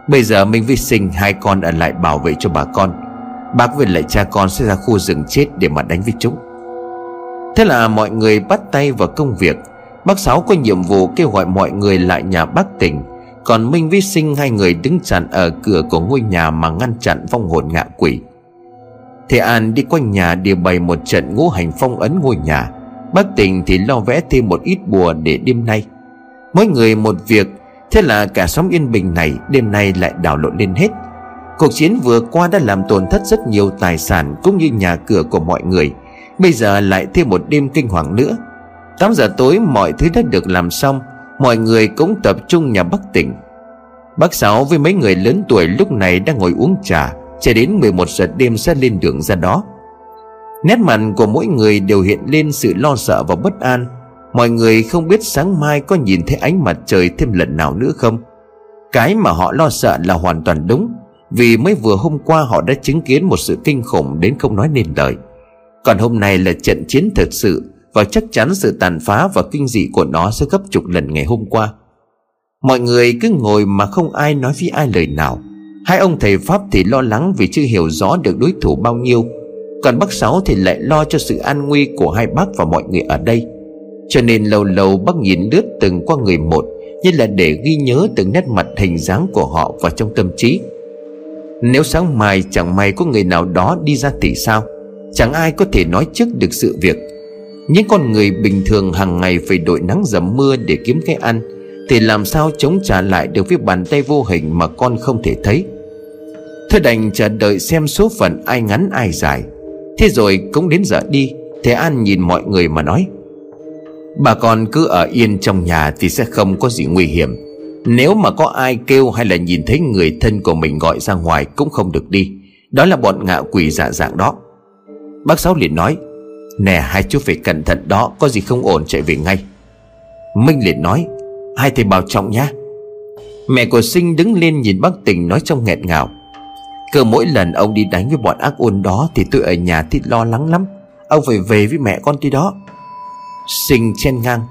Bây giờ mình Vi Sinh hai con ở lại bảo vệ cho bà con, Bác với lại cha con sẽ ra khu rừng chết để mà đánh với chúng. Thế là mọi người bắt tay vào công việc. Bác Sáu có nhiệm vụ kêu gọi mọi người lại nhà bác tỉnh. Còn Minh với Sinh, hai người đứng chặn ở cửa của ngôi nhà mà ngăn chặn vong hồn ngạ quỷ. Thầy An đi quanh nhà để bày một trận ngũ hành phong ấn ngôi nhà. Bác tỉnh thì lo vẽ thêm một ít bùa để đêm nay. Mỗi người một việc. Thế là cả xóm yên bình này đêm nay lại đảo lộn lên hết. Cuộc chiến vừa qua đã làm tổn thất rất nhiều tài sản cũng như nhà cửa của mọi người. Bây giờ lại thêm một đêm kinh hoàng nữa. 8 giờ tối mọi thứ đã được làm xong, Mọi người cũng tập trung nhà Bắc tỉnh. Bác Sáu với mấy người lớn tuổi lúc này đang ngồi uống trà Cho đến 11 giờ đêm sẽ lên đường ra đó. Nét mặt của mỗi người đều hiện lên sự lo sợ và bất an. Mọi người không biết sáng mai có nhìn thấy ánh mặt trời thêm lần nào nữa không. Cái mà họ lo sợ là hoàn toàn đúng, Vì mới vừa hôm qua họ đã chứng kiến một sự kinh khủng đến không nói nên lời còn hôm nay là trận chiến thật sự, Và chắc chắn sự tàn phá và kinh dị của nó sẽ gấp chục lần ngày hôm qua. Mọi người cứ ngồi mà không ai nói với ai lời nào. Hai ông thầy Pháp thì lo lắng vì chưa hiểu rõ được đối thủ bao nhiêu. Còn bác Sáu thì lại lo cho sự an nguy của hai bác và mọi người ở đây. Cho nên lâu lâu bác nhìn lướt từng qua người một, Như là để ghi nhớ từng nét mặt hình dáng của họ vào trong tâm trí. Nếu sáng mai chẳng may có người nào đó đi ra thì sao? Chẳng ai có thể nói trước được sự việc. Những con người bình thường hàng ngày phải đội nắng dầm mưa để kiếm cái ăn, Thì làm sao chống trả lại được với bàn tay vô hình mà con không thể thấy? Thôi đành chờ đợi xem số phận ai ngắn ai dài. Thế rồi cũng đến giờ đi Thế An nhìn mọi người mà nói, Bà con cứ ở yên trong nhà thì sẽ không có gì nguy hiểm. Nếu mà có ai kêu hay là nhìn thấy người thân của mình gọi ra ngoài cũng không được đi. Đó là bọn ngạ quỷ dạ dạng đó. Bác Sáu liền nói, Nè, hai chú phải cẩn thận đó, Có gì không ổn chạy về ngay. Minh liền nói, Hai thầy bảo trọng nhá. Mẹ của Sinh đứng lên nhìn bác tình nói trong nghẹn ngào, Cứ mỗi lần ông đi đánh với bọn ác ôn đó Thì tôi ở nhà thì lo lắng lắm, Ông phải về với mẹ con tôi đó. Sinh chen ngang,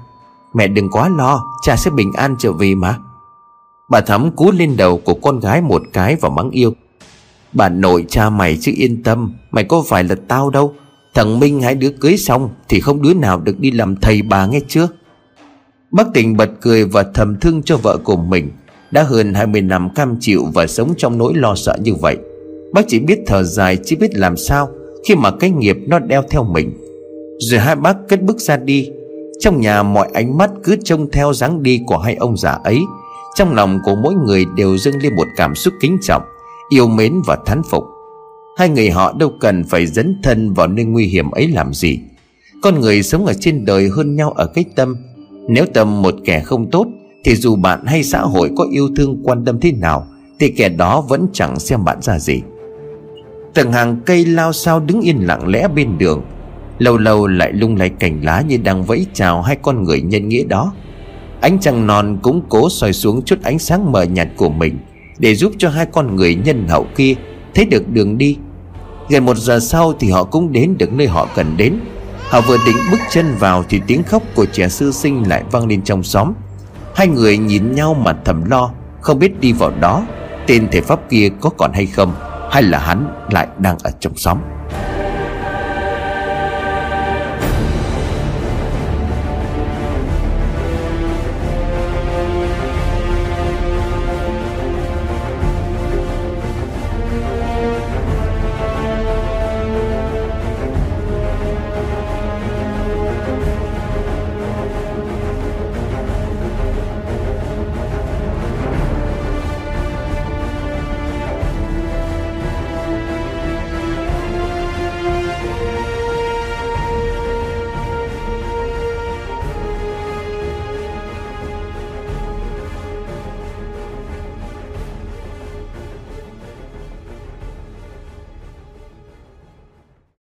Mẹ đừng quá lo, Cha sẽ bình an trở về mà. Bà Thắm cú lên đầu của con gái một cái và mắng yêu Bà nội cha mày chứ yên tâm, Mày có phải là tao đâu. Thằng Minh hai đứa cưới xong Thì không đứa nào được đi làm thầy bà nghe chưa? Bác tỉnh bật cười và thầm thương cho vợ của mình. Đã hơn 20 năm cam chịu và sống trong nỗi lo sợ như vậy. Bác chỉ biết thở dài chỉ biết làm sao Khi mà cái nghiệp nó đeo theo mình. Rồi hai bác cất bước ra đi. Trong nhà mọi ánh mắt cứ trông theo dáng đi của hai ông già ấy. Trong lòng của mỗi người đều dâng lên một cảm xúc kính trọng. Yêu mến và thán phục. Hai người họ đâu cần phải dấn thân vào nơi nguy hiểm ấy làm gì. Con người sống ở trên đời hơn nhau ở cái tâm. Nếu tâm một kẻ không tốt, Thì dù bạn hay xã hội có yêu thương quan tâm thế nào, Thì kẻ đó vẫn chẳng xem bạn ra gì. Từng hàng cây lao sao đứng yên lặng lẽ bên đường, Lâu lâu lại lung lay cành lá như đang vẫy chào hai con người nhân nghĩa đó. Ánh trăng non cũng cố soi xuống chút ánh sáng mờ nhạt của mình. Để giúp cho hai con người nhân hậu kia thấy được đường đi. Gần một giờ sau thì họ cũng đến được nơi họ cần đến. Họ vừa định bước chân vào thì tiếng khóc của trẻ sư sinh lại vang lên trong xóm. Hai người nhìn nhau mà thầm lo, Không biết đi vào đó Tên thể pháp kia có còn hay không, Hay là hắn lại đang ở trong xóm.